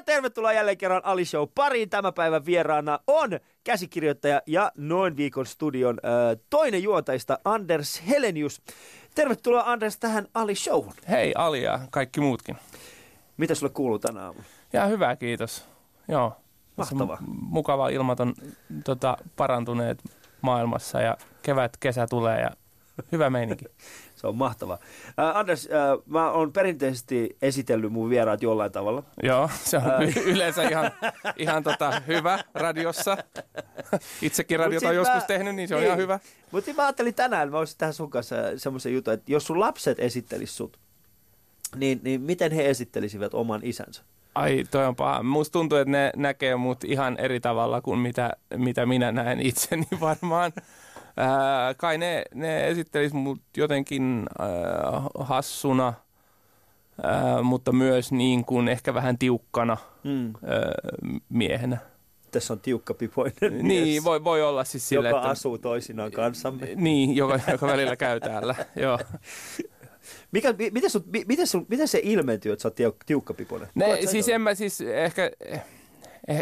Ja tervetuloa jälleen kerran Ali Show pariin. Tämän päivän vieraana on käsikirjoittaja ja noin viikon studion äh, toinen juontajista Anders Helenius. Tervetuloa Anders tähän Ali Showhun. Hei Ali ja kaikki muutkin. Mitä sulle kuuluu tänä aamulla? Ja hyvä, kiitos. Joo. Mahtavaa. Mukava ilmat on tota, parantuneet maailmassa ja kevät, kesä tulee ja hyvä meininki. Se on mahtavaa. Äh, Anders, äh, mä oon perinteisesti esitellyt mun vieraat jollain tavalla. Joo, se on äh. yleensä ihan, ihan tota, hyvä radiossa. Itsekin radiota on joskus mä, tehnyt, niin se on niin, ihan hyvä. Mutta mä ajattelin tänään, mä olisin tähän sun kanssa semmoisen jutun, että jos sun lapset esittelis sut, niin, niin miten he esittelisivät oman isänsä? Ai, toi on paha. Musta tuntuu, että ne näkee mut ihan eri tavalla kuin mitä, mitä minä näen itseni varmaan. Ää, kai ne, ne esittelis mut jotenkin ää, hassuna, ää, mutta myös niin kuin ehkä vähän tiukkana mm. ää, miehenä. Tässä on tiukka pipoinen mies, Niin, voi, voi olla siis sille, Joka että, asuu toisinaan kanssamme. Niin, joka, joka välillä käy täällä, joo. Mikä, miten, sun, miten, sun, miten se ilmentyy, että sä oot tiukkapiponen? Ne, siis en mä siis ehkä, eh,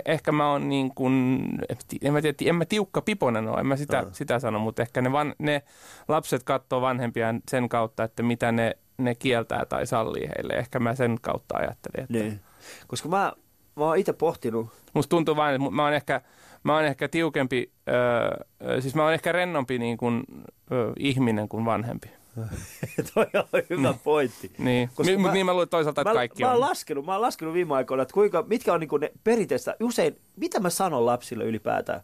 ehkä mä oon niin kuin, en mä, tiedä, en mä tiukka piponen ole, en mä sitä, uh-huh. sitä sano, mutta ehkä ne, van, ne lapset katsoo vanhempiaan sen kautta, että mitä ne, ne kieltää tai sallii heille. Ehkä mä sen kautta ajattelin. Että... Niin. Koska mä, mä oon itse pohtinut. Musta tuntuu vain, että mä oon ehkä, mä oon ehkä tiukempi, öö, siis mä oon ehkä rennompi niin kuin, öö, ihminen kuin vanhempi. Toi on hyvä niin. pointti. Niin, Koska M- mä, niin mä luulen toisaalta, että mä, kaikki mä on. Laskenut, mä oon laskenut viime aikoina, että kuinka, mitkä on niinku ne perinteistä, usein, mitä mä sanon lapsille ylipäätään?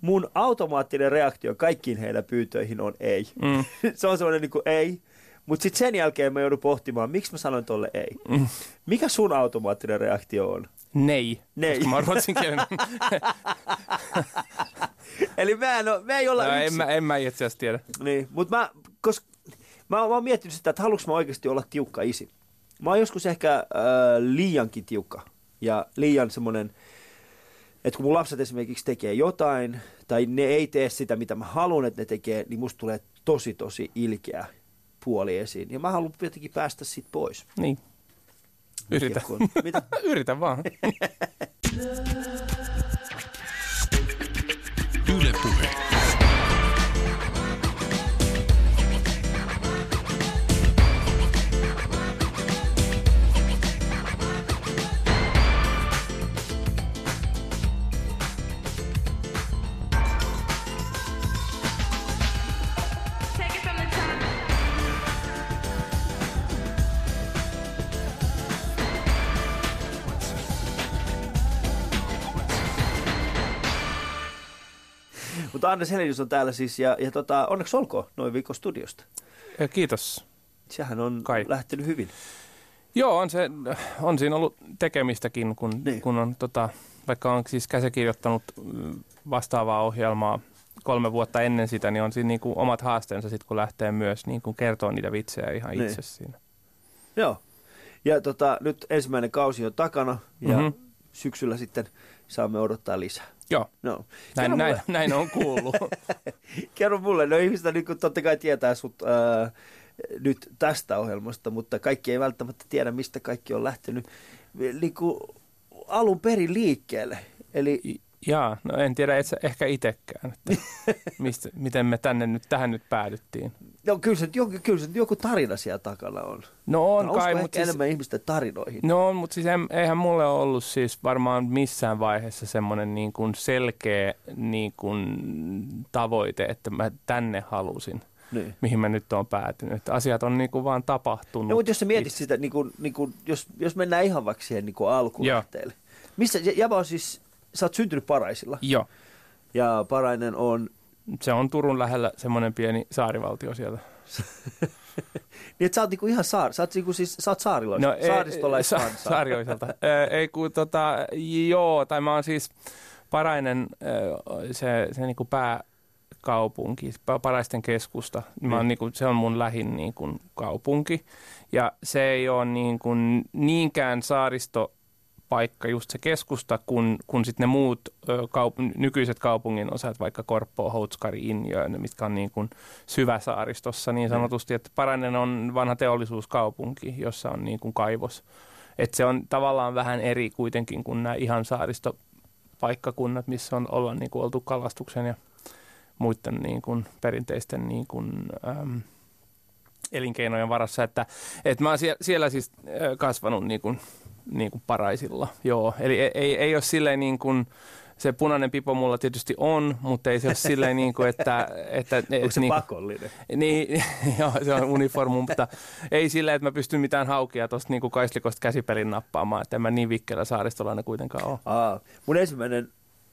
Mun automaattinen reaktio kaikkiin heidän pyytöihin on ei. Mm. se on semmoinen niin ei. Mutta sitten sen jälkeen mä joudun pohtimaan, miksi mä sanoin tolle ei. Mm. Mikä sun automaattinen reaktio on? Nei. Nei. Koska mä oon ruotsinkielinen. Eli mä en, ole, me ei olla no, En mä, en mä itse asiassa tiedä. Niin, mutta mä, koska mä, mä oon miettinyt sitä, että haluanko mä oikeasti olla tiukka isi. Mä oon joskus ehkä äh, liiankin tiukka ja liian semmoinen, että kun mun lapset esimerkiksi tekee jotain tai ne ei tee sitä, mitä mä haluan, että ne tekee, niin musta tulee tosi tosi ilkeä puoli esiin. Ja mä haluan jotenkin päästä siitä pois. Niin. Yritä. Mitä? Yritä vaan. Yle puhe. Mutta Anders Helenius on täällä siis ja, ja tota, onneksi olkoon noin viikon studiosta. Ja kiitos. Sehän on Kai. lähtenyt hyvin. Joo, on, se, on siinä ollut tekemistäkin, kun, niin. kun on, tota, vaikka on siis käsikirjoittanut vastaavaa ohjelmaa kolme vuotta ennen sitä, niin on siinä niin kuin omat haasteensa sitten, kun lähtee myös niin kuin kertoa niitä vitsejä ihan niin. itse siinä. Joo. Ja tota, nyt ensimmäinen kausi on takana ja mm-hmm. syksyllä sitten saamme odottaa lisää. Joo, no. näin, näin, näin on kuullut. Kerro mulle, no ihmiset niin kuin, totta kai tietää sut ää, nyt tästä ohjelmasta, mutta kaikki ei välttämättä tiedä, mistä kaikki on lähtenyt niin kuin, alun perin liikkeelle. Eli Jaa, no en tiedä itse, ehkä itsekään, että mistä, miten me tänne nyt, tähän nyt päädyttiin. No kyllä se, joku, kyllä se joku tarina siellä takana on. No on Mä kai, mutta siis, enemmän ihmisten tarinoihin. No on, mutta siis eihän mulle ollut siis varmaan missään vaiheessa semmoinen niin kuin selkeä niin kuin tavoite, että mä tänne halusin. Niin. mihin mä nyt oon päätynyt. Että asiat on niin kuin vaan tapahtunut. No, mutta jos sä mietit sitä, niin kuin, niin kuin, jos, jos mennään ihan vaikka siihen niin kuin alkulähteelle. Missä, Java on siis sä oot syntynyt Paraisilla. Joo. Ja Parainen on... Se on Turun lähellä semmoinen pieni saarivaltio siellä. niin että sä oot niinku ihan saar, sä oot, niinku siis, sä oot saariloiselta, no, saaristolaisesta. Sa- saarioiselta. ei kun tota, joo, tai mä oon siis Parainen, se, se niinku pääkaupunki, Paraisten keskusta. Mä oon, mm. niinku, se on mun lähin niinku, kaupunki. Ja se ei ole niinku, niinkään saaristo paikka, just se keskusta, kun, kun sitten ne muut kaup- nykyiset kaupungin osat, vaikka Korppo, Houtskari, Injöön, mitkä on niin kuin syväsaaristossa niin mm. sanotusti, että Parainen on vanha teollisuuskaupunki, jossa on niin kuin kaivos Et se on tavallaan vähän eri kuitenkin kuin nämä ihan saaristopaikkakunnat, missä on olla niin kuin oltu kalastuksen ja muiden niin kuin perinteisten niin kuin, äm, elinkeinojen varassa. Että, että mä oon siellä, siellä siis kasvanut niin kuin, niin kuin paraisilla, joo. Eli ei, ei, ei ole silleen niin kuin, se punainen pipo mulla tietysti on, mutta ei se ole silleen niin kuin, että... että Onko se niin, pakollinen? Niin, joo, se on uniformu, mutta ei silleen, että mä pystyn mitään haukia tuosta niin kaislikosta käsipelin nappaamaan, että en mä niin vikkelä saaristolainen kuitenkaan ole. Aa, mun ensimmäinen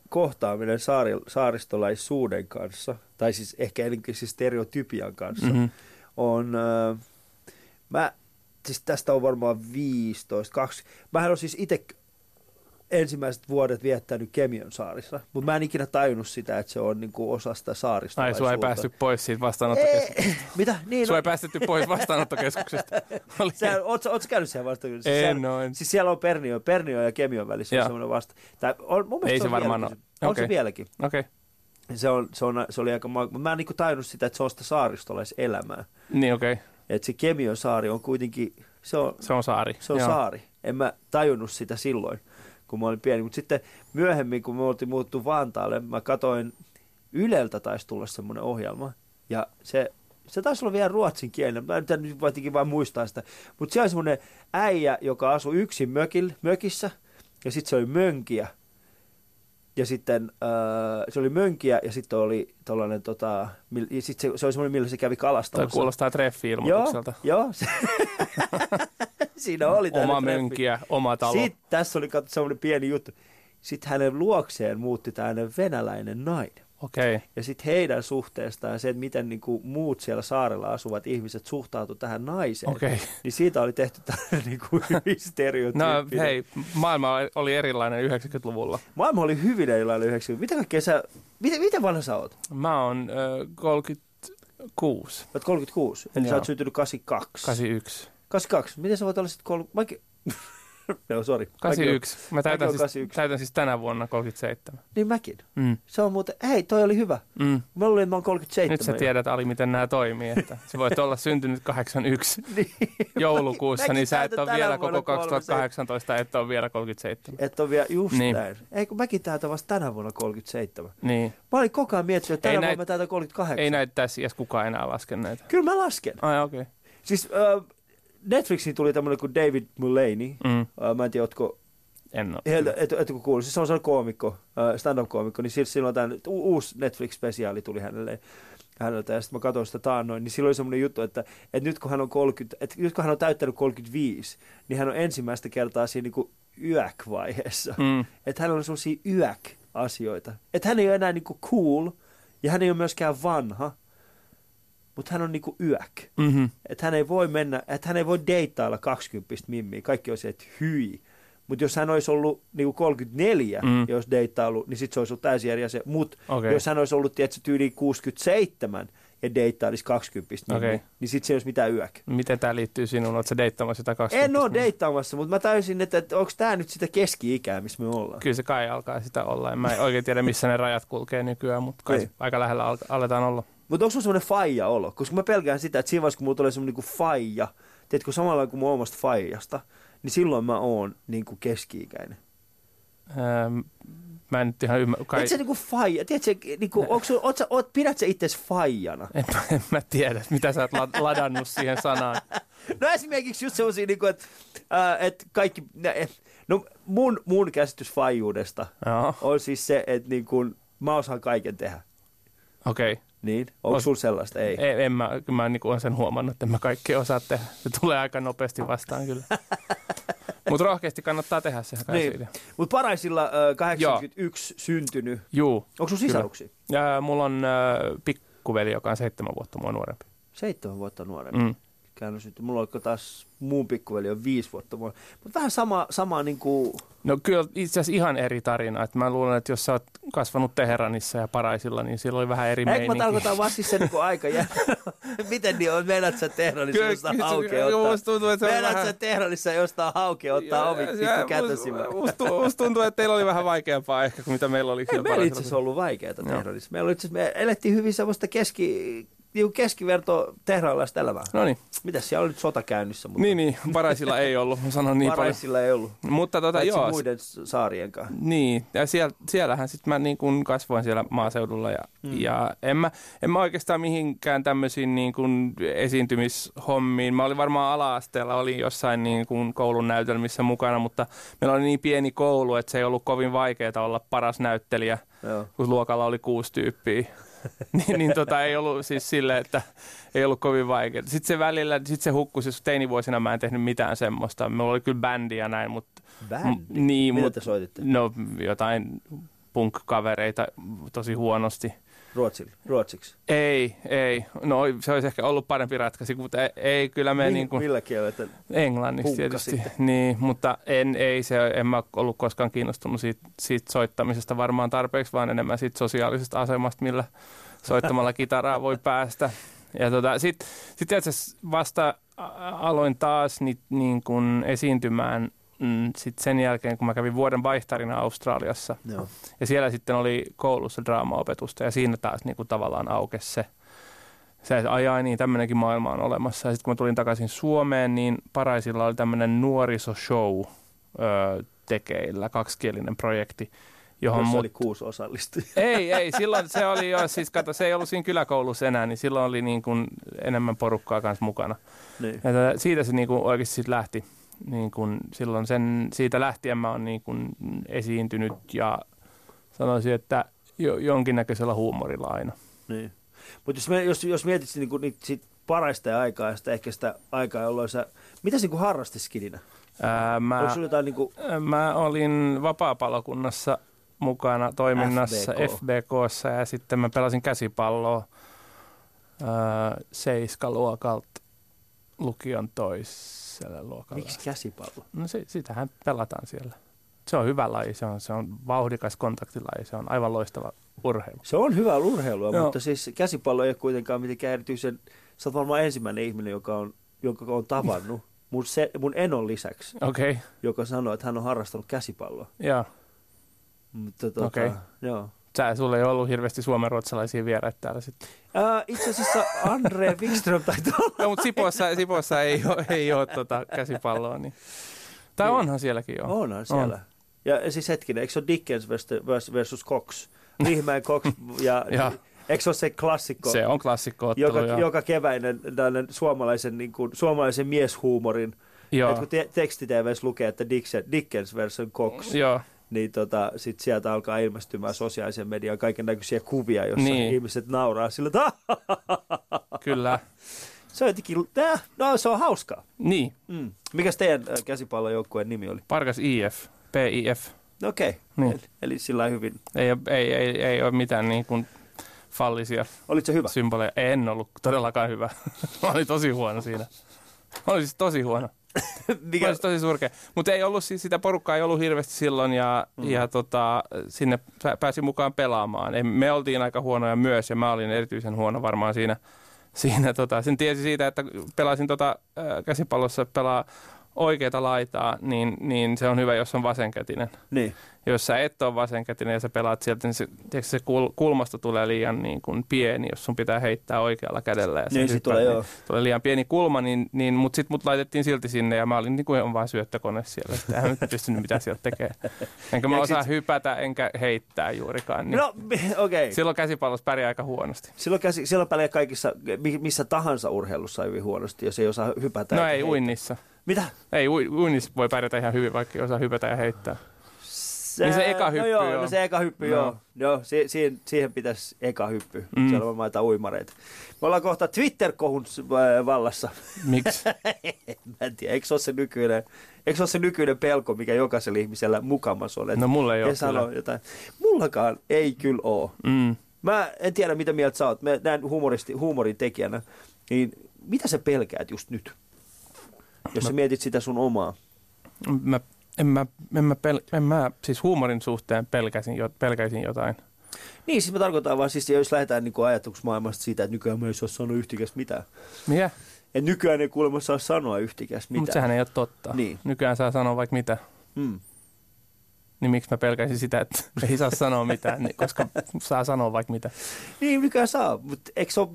kohtaaminen saari, saaristolaisuuden kanssa, tai siis ehkä siis stereotypian kanssa, mm-hmm. on, äh, mä, siis tästä on varmaan 15, 20, mähän on siis itse ensimmäiset vuodet viettänyt Kemion saarissa, mutta mä en ikinä tajunnut sitä, että se on niinku osa sitä saarista. Ai, sua ei päästy pois siitä vastaanottokeskuksesta. Mitä? Niin, sua no. ei päästetty pois vastaanottokeskuksesta. Sä, ootko, ootko käynyt siellä vastaanottokeskuksessa? En siellä, noin. Siis siellä on Pernio, Pernio ja Kemion välissä on semmoinen vasta. Tai on, mun ei se, se varmaan ole. On okay. se vieläkin. Okei. Okay. Se, on, se, on, se oli aika mutta mä en niinku tajunnut sitä, että se on sitä saaristolaiselämää. Niin, okei. Okay. Että se Kemion saari on kuitenkin, se on, se on saari. Se on Joo. saari. En mä tajunnut sitä silloin kun mä olin pieni. Mutta sitten myöhemmin, kun me oltiin muuttu Vantaalle, mä katoin Yleltä taisi tulla semmoinen ohjelma. Ja se, se taisi olla vielä ruotsin kielinen. Mä nyt voitinkin vain muistaa sitä. Mutta siellä oli semmoinen äijä, joka asui yksin mökil, mökissä. Ja sitten se oli mönkiä. Ja sitten äh, se oli mönkiä ja sitten oli tällainen, tota, ja sit se, se oli semmoinen, millä se kävi kalastamassa. Tämä kuulostaa treffi-ilmoitukselta. Joo, joo. Siinä oli Oma mönkiä, oma talo. Sitten tässä oli semmoinen pieni juttu. Sitten hänen luokseen muutti tämmöinen venäläinen nainen. Okay. Ja sitten heidän suhteestaan se, että miten niinku muut siellä saarella asuvat ihmiset suhtautuivat tähän naiseen, okay. niin siitä oli tehty tällainen niinku hyvin. No hei, maailma oli erilainen 90-luvulla. Maailma oli hyvin erilainen 90 Mitä kaikkea sä, miten, miten vanha sä oot? Mä oon äh, 36. Oot 36, eli Joo. sä oot syntynyt 82. 81. 82. Miten sä voit olla sitten 30? Joo, sori. 81. Mä täytän siis, 81. täytän siis tänä vuonna 37. Niin mäkin. Mm. Se on muuten, hei, toi oli hyvä. Mm. Mä luulin, että mä oon 37. Nyt sä tiedät, Ali, miten nämä toimii. Että sä voit olla syntynyt 81 niin. joulukuussa, niin sä et ole vielä koko 2018, et ole vielä 37. Et ole vielä, just niin. näin. Ei, kun mäkin täytän vasta tänä vuonna 37. Niin. Mä olin koko ajan miettinyt, että tänä vuonna mä täytän 38. Ei näitä tässä iässä kukaan enää laske näitä. Kyllä mä lasken. Ai, okei. Okay. Siis äh, Netflixiin tuli tämmöinen kuin David Mulaney. Mm. Uh, mä en tiedä, ootko en ole. Et, et, et, kuullut. Siis se on sellainen koomikko, uh, stand-up-koomikko, niin silloin tämän uusi Netflix-spesiaali tuli hänelle häneltä ja sitten mä katsoin sitä taannoin, niin silloin oli semmoinen juttu, että, että nyt kun hän on 30, että nyt kun hän on täyttänyt 35, niin hän on ensimmäistä kertaa siinä niin yäk-vaiheessa. Mm. Että hän on sellaisia yäk-asioita. Että hän ei ole enää niin kuin cool ja hän ei ole myöskään vanha, mutta hän on niinku yök. Mm-hmm. Että hän ei voi mennä, että hän ei voi deittailla 20 mimmiä. Kaikki on se, että hyi. Mutta jos hän olisi ollut niinku 34, mm. jos deittailu, niin sitten se olisi ollut täysin eri asia. Mutta okay. jos hän olisi ollut tietysti tyyli 67 ja deittailisi 20 mimmiä, okay. niin sitten se ei olisi mitään yök. Miten tämä liittyy sinuun? Oletko deittaamassa sitä 20 En ole deittaamassa, mutta mä täysin, että, että onko tämä nyt sitä keski-ikää, missä me ollaan. Kyllä se kai alkaa sitä olla. En mä oikein tiedä, missä ne rajat kulkee nykyään, mutta kai aika lähellä aletaan olla. Mutta onko sulla semmoinen faija olo? Koska mä pelkään sitä, että siinä vaiheessa, kun mulla tulee semmoinen niinku faija, tiedätkö, samalla kuin mun omasta faijasta, niin silloin mä oon niinku keski-ikäinen. Öö, mä en nyt ihan ymmärrä. Kai... Et sä niinku faija, tiedätkö, niinku, onko, oot sä, oot, pidät sä itse faijana? En, en mä tiedä, mitä sä oot ladannut siihen sanaan. No esimerkiksi just semmoisia, niinku, että äh, et kaikki, no mun, mun käsitys faijuudesta Joo. on siis se, että niinku, mä osaan kaiken tehdä. Okei. Okay. Niin, onko sulla sellaista? Ei. ei en mä, mä niin olen sen huomannut, että mä kaikki osaa tehdä. Se tulee aika nopeasti vastaan kyllä. Mutta rohkeasti kannattaa tehdä se. Niin. Mutta paraisilla äh, 81 Joo. syntynyt. Juu. Onko sun sisaruksia? Ja, mulla on äh, pikkuveli, joka on seitsemän vuotta mua nuorempi. Seitsemän vuotta nuorempi. Mm. Mulla on taas muun pikkuveli on viisi vuotta. Mutta vähän sama, sama niin kuin No kyllä itse asiassa ihan eri tarina. Että mä luulen, että jos sä oot kasvanut Teheranissa ja Paraisilla, niin siellä oli vähän eri Eikö meininki. mä tarkoitan vaan siis sen niin aika jää. Miten niin on? Meidät sä Teheranissa jostain haukea ottaa? Tuntuu, että vähän... sä Teheranissa jostain haukea ottaa ovi pikku kätösimään. Musta tuntuu, että teillä oli vähän vaikeampaa ehkä kuin mitä meillä oli. Ei, meillä itse asiassa ollut vaikeaa Teheranissa. Meillä itse me elettiin hyvin semmoista keski niinku keskiverto tehraalaista elämää. No niin, Mitäs siellä oli nyt sota käynnissä? Mutta niin, niin, paraisilla ei ollut, mä sanon niin paljon. Paraisilla ei ollut. Mutta tota, Paitsi joo, muiden saarien kanssa. Niin, ja siellä, siellähän sitten mä niin kuin kasvoin siellä maaseudulla ja, mm. ja en, mä, en mä oikeastaan mihinkään tämmöisiin niin kuin esiintymishommiin. Mä olin varmaan ala-asteella, olin jossain niin kuin koulun näytelmissä mukana, mutta meillä oli niin pieni koulu, että se ei ollut kovin vaikeaa olla paras näyttelijä, Joo. kun luokalla oli kuusi tyyppiä. niin, niin tota, ei ollut siis silleen, että ei ollut kovin vaikeaa. Sitten se välillä, sitten se hukkusi, jos teinivuosina mä en tehnyt mitään semmoista. Meillä oli kyllä bändi ja näin, mutta Bändi? M- niin, Mitä mut- te soititte? No jotain punk-kavereita tosi huonosti. Ruotsilla, ruotsiksi. Ei, ei. No se olisi ehkä ollut parempi ratkaisu, mutta ei, ei kyllä me Mi- niin kuin, Millä kielellä? englanniksi tietysti. sitten. Niin, mutta en, ei se, en mä ollut koskaan kiinnostunut siitä, siitä soittamisesta varmaan tarpeeksi, vaan enemmän siitä sosiaalisesta asemasta, millä soittamalla kitaraa voi päästä. Ja tota, sitten sit asiassa vasta aloin taas ni, niin kuin esiintymään mm, sit sen jälkeen, kun mä kävin vuoden vaihtarina Australiassa. Joo. Ja siellä sitten oli koulussa draamaopetusta ja siinä taas niin kuin tavallaan aukesi se, se että ai niin, tämmöinenkin maailma on olemassa. Ja sitten kun mä tulin takaisin Suomeen, niin Paraisilla oli tämmöinen nuorisoshow öö, tekeillä, kaksikielinen projekti, johon Jossa mut... oli kuusi osallistujaa. Ei, ei, silloin se oli jo, siis kato, se ei ollut siinä kyläkoulussa enää, niin silloin oli niin kuin enemmän porukkaa kanssa mukana. Niin. Ja siitä se niin kuin oikeasti sit lähti. Niin kuin silloin sen, siitä lähtien mä oon niin kuin esiintynyt ja sanoisin, että jo, jonkinnäköisellä huumorilla aina. Niin. Mutta jos, me- jos, jos mietit sit niinku, niitä sit paraista ja aikaa ja sitä ehkä sitä aikaa, jolloin sä... Mitä sä niinku harrastit skidinä? Ää, mä, jotain niinku... mä olin vapaapalokunnassa mukana toiminnassa FBK. FBKssa ja sitten mä pelasin käsipalloa ää, seiskaluokalta lukion toiselle luokalle. Miksi käsipallo? No se, sitähän pelataan siellä. Se on hyvä laji, se on, se on vauhdikas kontaktilaji, se on aivan loistava urheilu. Se on hyvää urheilua, Joo. mutta siis käsipallo ei ole kuitenkaan mitenkään erityisen... Sä oot varmaan ensimmäinen ihminen, joka on, joka on tavannut mun, se, mun enon lisäksi, okay, joka sanoi, että hän on harrastanut käsipalloa. joo. Mutta tota, Okei. joo. Sä, sulla ei ollut hirveästi suomenruotsalaisia vieraita täällä sitten. Ää, itse asiassa Andre Wikström taitaa olla. No, mutta Sipossa, Sipossa ei ole, ei ole tota käsipalloa. Niin. Tai Niin. onhan sielläkin jo. Onhan siellä. Ja siis hetkinen, eikö se ole Dickens versus- Cox? Riihimäen Cox ja, Ja. eikö se ole se klassikko, Se on klassikko joka, joo. joka keväinen tällainen suomalaisen, niin kuin, suomalaisen mieshuumorin, joo. että kun te, teksti-TVs lukee, että Dickens, Dickens versus Cox, joo. Niin tota, sit sieltä alkaa ilmestymään sosiaalisen median kaiken näköisiä kuvia, jossa Niin. ihmiset nauraa sillä, että Kyllä. se on jotenkin, äh, no se on hauskaa. Niin, Mm. Mikäs teidän äh, käsipallojoukkueen nimi oli? Parkas IF, PIF. No Okei, okay. Niin. eli, eli sillä hyvin. Ei, ei, ei, ei ole mitään niin kuin fallisia Olit se hyvä? symboleja. En ollut todellakaan hyvä. Mä olin tosi huono siinä. Mä olin siis tosi huono. Mikä? Mikä, Mä tosi surkea. Mutta ei ollut siis sitä porukkaa ei ollut hirveästi silloin ja, mm. ja tota, sinne pä- pääsi mukaan pelaamaan. Ei, me oltiin aika huonoja myös ja mä olin erityisen huono varmaan siinä. siinä tota, sen tiesi siitä, että pelasin tota, käsipallossa pelaa oikeita laitaa, niin, niin se on hyvä, jos on vasenkätinen. niin. Jos sä et ole vasenkätinen ja sä pelaat sieltä, niin se, tiedätkö, se kul, kulmasta tulee liian niin kuin pieni, jos sun pitää heittää oikealla kädellä. Ja Niin, sit hyppäät, tulee, niin joo. tulee liian pieni kulma, niin, niin, mutta sitten mut laitettiin silti sinne ja mä olin niin kuin vain syöttökone siellä. Että en nyt pystynyt mitään sieltä tekemään. Enkä mä osaa sit- hypätä enkä heittää juurikaan. Niin No, okei. Okay. Silloin käsipallossa pärjää aika huonosti. Silloin, käsi, silloin pärjää kaikissa, mi- missä tahansa urheilussa hyvin huonosti, jos ei osaa hypätä. No ei heittää. uinnissa. Mitä? Ei, ui- uinnissa voi pärjätä ihan hyvin, vaikka osaa hypätä ja heittää. Se, Niin se eka hyppy, no joo, joo. No se eka hyppy, No. joo. joo si- siihen, siihen pitäisi eka hyppy. Mm. Siellä on jotain uimareita. Me ollaan kohta Twitter-kohun äh, vallassa. Miksi? Mä en tiedä, eikö se ole se nykyinen, eikö se, ole se nykyinen pelko, mikä jokaisella ihmisellä mukamas on? No mulla ei ole kyllä. jotain. Mullakaan ei kyllä ole. Mm. Mä en tiedä, mitä mieltä sä oot. Mä näen humoristi, huumorin tekijänä. Niin mitä sä pelkäät just nyt? Jos sä mietit sitä sun omaa. Mä, en, mä, en, mä pel, en mä siis huumorin suhteen pelkäsin, jo, pelkäisin jotain. Niin, siis mä tarkoitan vaan, siis jos lähdetään niin ajatuksmaailmasta siitä, että nykyään mä ei saa sanoa yhtikäs mitään. Mikä? Et nykyään ei kuulemma saa sanoa yhtikäs mitään. Mutta sehän ei ole totta. Niin. Nykyään saa sanoa vaikka mitä. Mm. Niin miksi mä pelkäisin sitä, että ei saa sanoa mitään, niin, koska saa sanoa vaikka mitä. Niin, nykyään saa, mutta eikö se ole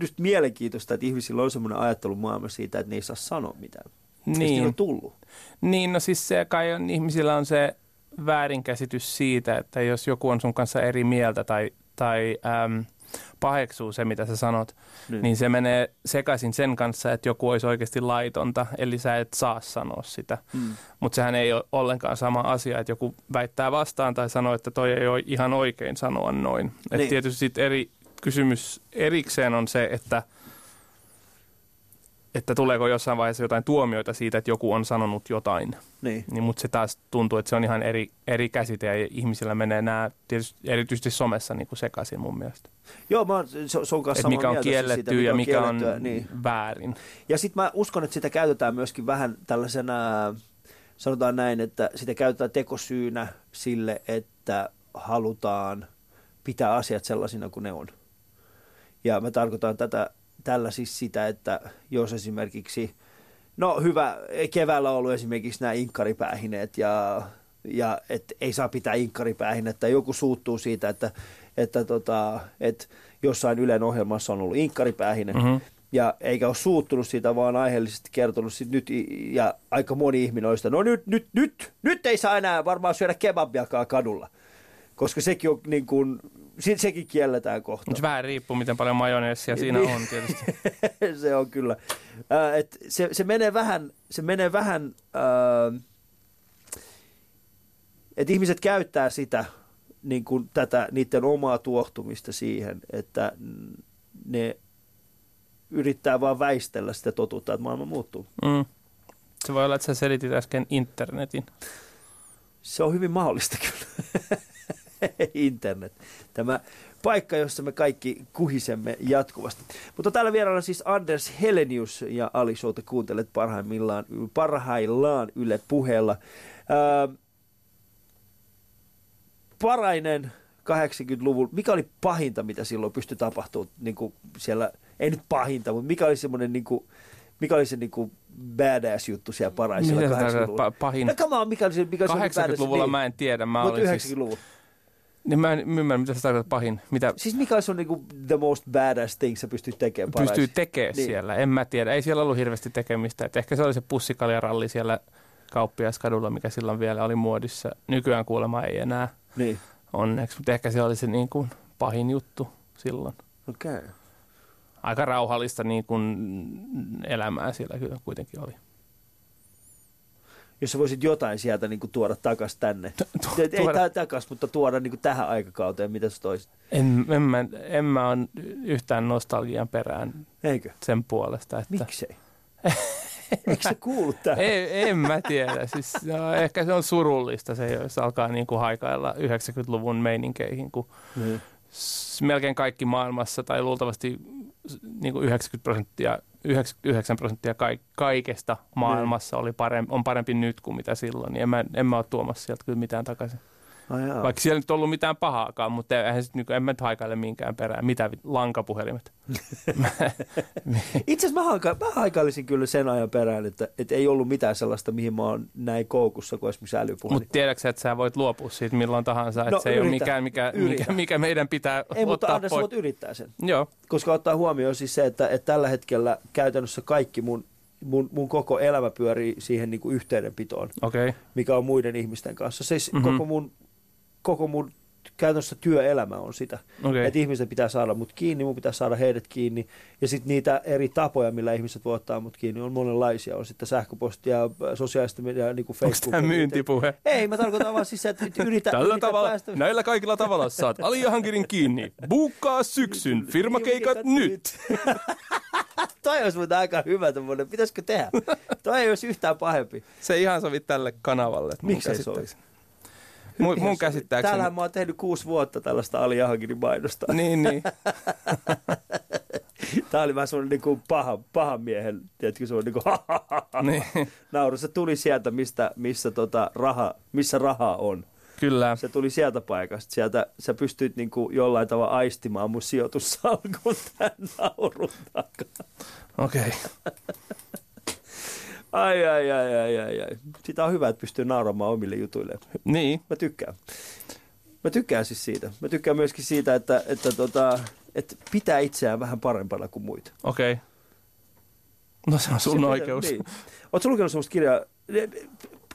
just mielenkiintoista, että ihmisillä on semmoinen ajattelumaailma siitä, että ne ei saa sanoa mitään. Niin. on tullut. Niin, no siis se kai on, ihmisillä on se väärinkäsitys siitä, että jos joku on sun kanssa eri mieltä tai, tai äm, paheksuu se, mitä sä sanot, niin. niin se menee sekaisin sen kanssa, että joku olisi oikeasti laitonta, eli sä et saa sanoa sitä. Mm. Mutta sehän ei ole ollenkaan sama asia, että joku väittää vastaan tai sanoo, että toi ei ole ihan oikein sanoa noin. Niin. Et tietysti sit eri kysymys erikseen on se, että – että tuleeko jossain vaiheessa jotain tuomioita siitä, että joku on sanonut jotain. Niin. niin mutta se taas tuntuu, että se on ihan eri, eri käsite ja ihmisillä menee nämä tietysti erityisesti somessa niin kuin sekaisin mun mielestä. Joo, mä oon, on kanssa mikä on kielletty siitä, ja mikä on, mikä on niin. väärin. Ja sitten mä uskon, että sitä käytetään myöskin vähän tällaisena, sanotaan näin, että sitä käytetään tekosyynä sille, että halutaan pitää asiat sellaisina kuin ne on. Ja mä tarkoitan tätä tällä siis sitä, että jos esimerkiksi, no hyvä, keväällä on ollut esimerkiksi nämä inkkaripäähineet ja, ja et ei saa pitää inkkaripäähinettä. Joku suuttuu siitä, että, että, tota, että jossain Ylen ohjelmassa on ollut inkkaripäähine. Mm-hmm. Ja eikä ole suuttunut siitä, vaan aiheellisesti kertonut sit nyt, ja aika moni ihminen on sitä, no nyt, nyt, nyt, nyt ei saa enää varmaan syödä kebabiakaan kadulla. Koska sekin on niin kuin, sitten sekin kielletään kohta. Mutta vähän riippuu, miten paljon majoneessia siinä niin. on tietysti. se on kyllä. Äh, et se, se menee vähän, se menee vähän äh, että ihmiset käyttää sitä niin kuin tätä niiden omaa tuohtumista siihen, että ne yrittää vaan väistellä sitä totuutta, että maailma muuttuu. Mm. Se voi olla, että sä selitit äsken internetin. Se on hyvin mahdollista kyllä. internet. Tämä paikka, jossa me kaikki kuhisemme jatkuvasti. Mutta täällä vieraana siis Anders Helenius ja Ali Showta kuuntelet parhaimmillaan, parhaillaan Yle puheella. Ää, parainen 80-luvun, mikä oli pahinta, mitä silloin pystyi tapahtumaan niin kuin siellä, ei nyt pahinta, mutta mikä oli semmoinen niin kuin, mikä oli se niin kuin badass juttu siellä paraisella 80-luvulla? Pahin? No, come on, mikä oli se, mikä oli 80-luvulla niin. mä en tiedä. Mä Mutta 90-luvulla. Siis... Niin mä en ymmärrä, mitä se tarkoittaa pahin. Mitä... Siis mikä on niinku the most badass thing sä pystyt tekemään? Pystyy tekemään niin. siellä, en mä tiedä. Ei siellä ollut hirveästi tekemistä. Et ehkä se oli se pussikaljaralli siellä kauppiaskadulla, mikä silloin vielä oli muodissa. Nykyään kuulemma ei enää niin. onneksi, mutta ehkä se oli se niin kuin pahin juttu silloin. Okei. Okay. Aika rauhallista niin kuin elämää siellä kyllä kuitenkin oli jos sä voisit jotain sieltä niin kuin tuoda takas tänne. Tu- Ei takas, mutta tuoda niin kuin tähän aikakauteen, mitä sä toisit? En, en, mä, en mä ole yhtään nostalgian perään Eikö? sen puolesta. Että... Miksei? Eikö se kuulu tähän? Ei, en mä tiedä. Siis, no, ehkä se on surullista se, jos alkaa niin kuin haikailla 90-luvun meininkeihin, kun mm. melkein kaikki maailmassa tai luultavasti niin kuin 90 prosenttia 99 prosenttia kaikesta maailmassa oli parempi, on parempi nyt kuin mitä silloin, niin en mä, en mä ole tuomassa sieltä kyllä mitään takaisin. Oh, Vaikka siellä nyt ollut mitään pahaakaan, mutta eihän sit, en mä nyt haikaile minkään perään. Mitä lankapuhelimet? Itse asiassa mä, haika, mä haikailisin kyllä sen ajan perään, että, että ei ollut mitään sellaista, mihin mä oon näin koukussa kuin esimerkiksi älypuhelin. Mutta tiedätkö että sä voit luopua siitä milloin tahansa, että no, se yritä, ei ole mikään, mikä, mikä, mikä, meidän pitää Ei, mutta Anders, voit yrittää sen. Joo. Koska ottaa huomioon siis se, että, että tällä hetkellä käytännössä kaikki mun mun, mun koko elämä pyörii siihen niin kuin yhteydenpitoon, okay. mikä on muiden ihmisten kanssa. Siis mm-hmm. koko mun koko mun käytännössä työelämä on sitä. Okay. Että ihmiset pitää saada mut kiinni, mun pitää saada heidät kiinni. Ja sitten niitä eri tapoja, millä ihmiset voi ottaa mut kiinni, on monenlaisia. On sitten sähköpostia, sosiaalista mediaa, niin kuin Facebook. Onko tämä myyntipuhe? Ei, mä tarkoitan vaan siis, että yritä, Tällä yritä tavalla, päästä. Näillä kaikilla tavalla saat Aliahankirin kiinni. Buukkaa syksyn firmakeikat nyt. Toi olisi muuten aika hyvä tämmöinen. Pitäisikö tehdä? Toi ei olisi yhtään pahempi. Se ei ihan sovi tälle kanavalle. Miksi ei sovi? Mun, mun käsittääkseni... Täällähän mä oon tehnyt kuusi vuotta tällaista Ali Ahaginin mainosta. Niin, niin. Tämä oli vähän semmoinen niin kuin paha, pahan miehen, tiedätkö, semmoinen niin kuin niin. nauru. Se tuli sieltä, mistä, missä, tota, raha, missä rahaa on. Kyllä. Se tuli sieltä paikasta. Sieltä sä pystyit niin kuin jollain tavalla aistimaan mun sijoitussalkun tämän naurun takaa. Okei. Okay. Ai, ai, ai, ai, ai, ai. Sitä on hyvä, että pystyy nauramaan omille jutuille. Niin. Mä tykkään. Mä tykkään siis siitä. Mä tykkään myöskin siitä, että, että tota, että pitää itseään vähän parempana kuin muita. Okei. Okay. No se on sun Se pitää- oikeus. Niin. Oletko lukenut sellaista kirjaa?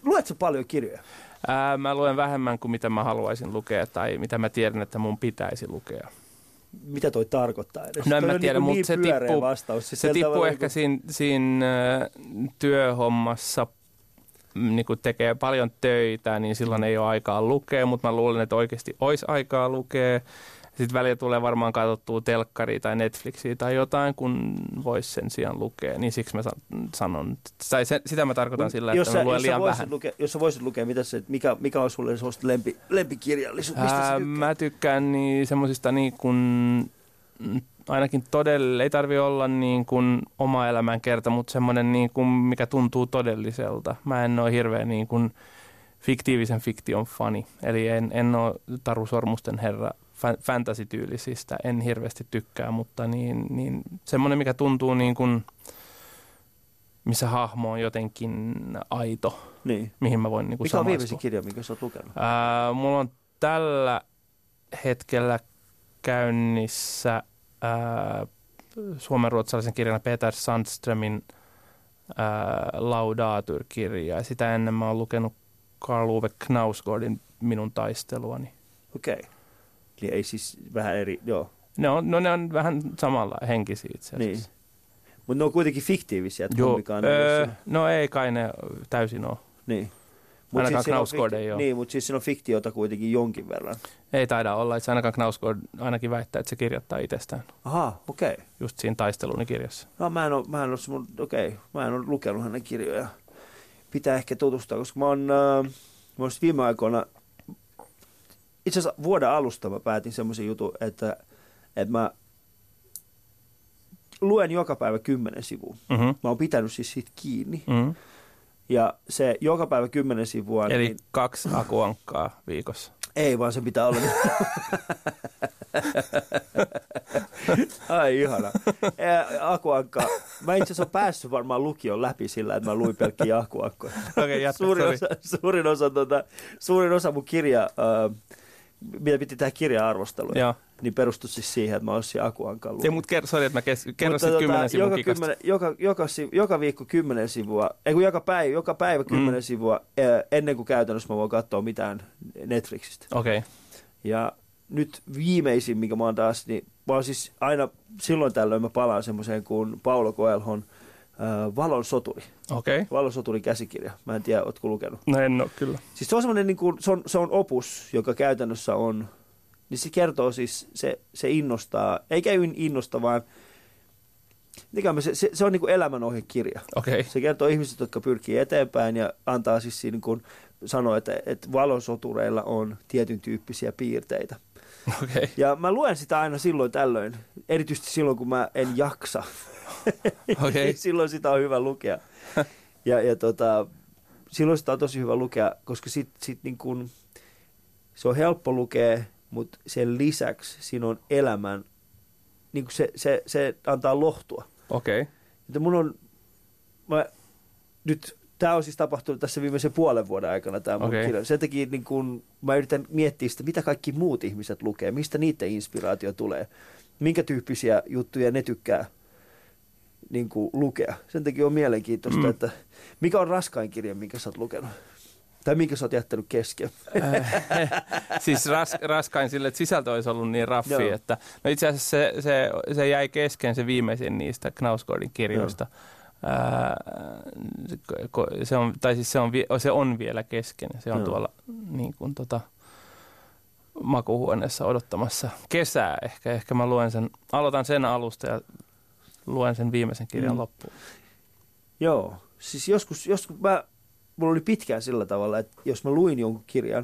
Luetko paljon kirjoja? Ää, mä luen vähemmän kuin mitä mä haluaisin lukea tai mitä mä tiedän, että mun pitäisi lukea. Mitä toi tarkoittaa edes? No en mä tiedä, niin, mutta niin se tippuu- vastaus. Siis Se tippuu ehkä niin siinä, siinä äh, työhommassa, niin kun tekee paljon töitä, niin silloin ei ole aikaa lukea, mutta mä luulen, että oikeasti olisi aikaa lukea. Sitten välillä tulee varmaan katsottua telkkaria tai Netflixiä tai jotain, kun voisi sen sijaan lukea. Niin siksi mä san- sanon, tai se, sitä mä tarkoitan sillä, jos että sä, mä luen jos liian voisit vähän. Lukea, jos sä voisit lukea, mitä se, mikä, mikä on sulle sellaista lempi, lempikirjallisuutta? Mistä sä Ää, mä tykkään niin semmoisista niin kuin, ainakin todella, ei tarvi olla niin kuin oma elämän kerta, mutta semmoinen niin kuin, mikä tuntuu todelliselta. Mä en ole hirveän niin kuin fiktiivisen fiktion fani, eli en, en ole Taru Sormusten herra fantasy-tyylisistä, en hirveästi tykkää, mutta niin, niin semmoinen, mikä tuntuu niin kuin, missä hahmo on jotenkin aito, Niin. mihin mä voin niin kuin Mikä on samaistua. viimeisin kirja, minkä sä oot lukenut? Ää, mulla on tällä hetkellä käynnissä ää, suomenruotsalaisen kirjana Peter Sandströmin ää, Laudatur-kirja. Ja sitä ennen mä oon lukenut Karl Uwe Knausgårdin Minun taisteluani. Okei. Okay. Eli ei siis vähän eri, joo. Ne on, no ne on vähän samalla henkisiä itse Niin. asiassa. Mutta ne on kuitenkin fiktiivisiä, että Joo, öö, no ei kai ne täysin ole. Niin. Ainakaan siinä on Knausgård fikti- ei oo. Niin, mutta siis siinä on fiktiota kuitenkin jonkin verran. Ei taida olla, että se ainakaan Knausgård ainakin väittää, että se kirjoittaa itsestään Aha, okei. Okay. just siinä taisteluni kirjassa. No mä en ole, mä en ole, okei, okay. mä en ole lukenut hänen kirjoja. Pitää ehkä tutustua, koska mä oon, äh, mä viime aikoina, itse asiassa vuoden alusta mä päätin semmoisen jutun, että, että mä luen joka päivä kymmenen sivua. Mm-hmm. Mä oon pitänyt siis siitä kiinni. Mm-hmm. Ja se joka päivä kymmenen sivua, Eli niin kaksi akuankkaa viikossa. ei vaan se pitää olla. Ai ihana. Akuankka. Mä itse asiassa päässyt varmaan lukion läpi sillä, että mä luin pelkkiä akuankkoja. Okei, jatka, suurin, osa, suurin, osa, tota, suurin osa mun kirja, äh, mitä piti tehdä kirja-arvosteluja, Joo. niin perustui siis siihen, että mä olisin akuankan Ei, lukenut. mutta kerro, sorry, että mä kes- kerron Mutta sitten kymmenen sivun joka, kymmenen, joka, joka, sivu, joka viikko kymmenen sivua, ei kun joka päivä, joka päivä kymmenen Mm. sivua, ennen kuin käytännössä mä voin katsoa mitään Netflixistä. Okei, Ja nyt viimeisin, mikä mä oon taas, niin mä oon siis aina silloin tällöin mä palaan semmoiseen kuin Paulo Coelhon Valon soturi. okei. Valon soturin käsikirja. Mä en tiedä, ootko lukenut. No en ole kyllä. Siis se on semmoinen, niin kuin, se, on, se on opus, joka käytännössä on, niin se kertoo siis, se, se innostaa, eikä innosta, vaan mikä se, se, se on niin kuin elämänohjekirja. Okei, Se kertoo ihmisistä, jotka pyrkii eteenpäin ja antaa siis niin kuin sanoo, että, että valosotureilla on tietyn tyyppisiä piirteitä. okei. Ja mä luen sitä aina silloin tällöin, erityisesti silloin kun mä en jaksa. Okei. silloin sitä on hyvä lukea. Ja, ja tota, silloin sitä on tosi hyvä lukea, koska sit, sit niin kun, se on helppo lukea, mutta sen lisäksi siinä on elämän, niin se, se, se antaa lohtua. Okei. Että mun on, mä, nyt tämä on siis tapahtunut tässä viimeisen puolen vuoden aikana tämä mun Okei. kirja. Sen takia niin kun, mä yritän miettiä sitä, mitä kaikki muut ihmiset lukee, mistä niiden inspiraatio tulee, minkä tyyppisiä juttuja ne tykkää niin kuin, lukea. Sen takia on mielenkiintoista, Mm. että mikä on raskain kirja, minkä sä oot lukenut? Tai minkä sä oot jättänyt kesken? Siis ras, raskain sille, että sisältö olisi ollut niin raffi, Joo. että no itse asiassa se, se, se jäi kesken se viimeisin niistä Knausgårdin kirjoista. Ää, se, on, tai siis se, on, se on vielä kesken. Se on Joo. tuolla niin kuin, tota, makuhuoneessa odottamassa kesää ehkä. Ehkä mä luen sen, aloitan sen alusta ja luen sen viimeisen kirjan mm. loppuun. Joo, siis joskus, joskus mä, mulla oli pitkään sillä tavalla, että jos mä luin jonkun kirjan,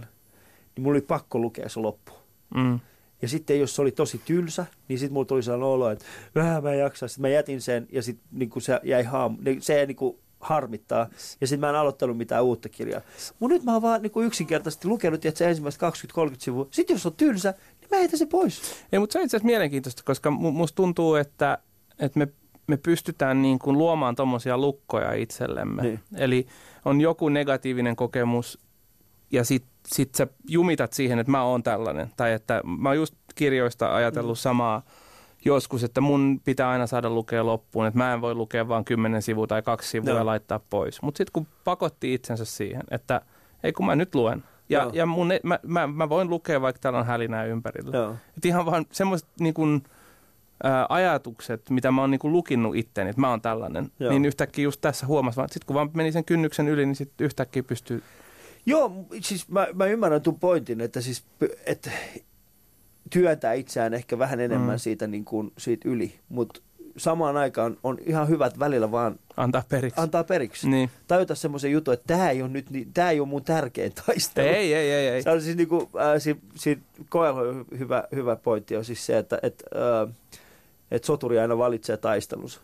niin mulla oli pakko lukea se loppu. Mm. Ja sitten jos se oli tosi tylsä, niin sitten mulla tuli sellainen olo, että vähän mä en jaksa. Sitten mä jätin sen ja sitten niin se jäi haam, niin se jäi niin kuin harmittaa. Ja sitten mä en aloittanut mitään uutta kirjaa. Mutta nyt mä oon vaan niin yksinkertaisesti lukenut että se ensimmäiset 20-30 sivua. Sitten jos on tylsä, niin mä heitän se pois. Ei, mutta se on itse asiassa mielenkiintoista, koska mu- musta tuntuu, että, että me, me pystytään niin kuin luomaan tuommoisia lukkoja itsellemme. Niin. Eli on joku negatiivinen kokemus ja sit, sit sä jumitat siihen, että mä oon tällainen. Tai että mä oon just kirjoista ajatellut samaa, joskus, että mun pitää aina saada lukea loppuun, että mä en voi lukea vain kymmenen sivua tai kaksi sivua Joo. ja laittaa pois. Mutta sitten kun pakotti itsensä siihen, että ei kun mä nyt luen. Ja, Joo. ja mun, mä, mä, mä, voin lukea, vaikka täällä on hälinää ympärillä. Joo. Et ihan vaan semmoiset niin kun, ää, ajatukset, mitä mä oon niin kun lukinnut itteeni, että mä oon tällainen, Joo. niin yhtäkkiä just tässä huomasin, vaan sitten kun vaan meni sen kynnyksen yli, niin sitten yhtäkkiä pystyy, Joo, siis mä, mä ymmärrän tuon pointin, että siis että työntää itseään ehkä vähän enemmän Mm. siitä, niin kuin, siitä yli, mutta samaan aikaan on ihan hyvät välillä vaan antaa periksi. antaa periksi. Niin. Tajuta semmoisen jutun, että tämä ei ole nyt, niin, tämä ei ole mun tärkein taistelu. Ei, ei, ei, ei. Se on siis niinku, äh, si, si, Koelho hyvä, hyvä pointti on siis se, että et, äh, et soturi aina valitsee taistelunsa.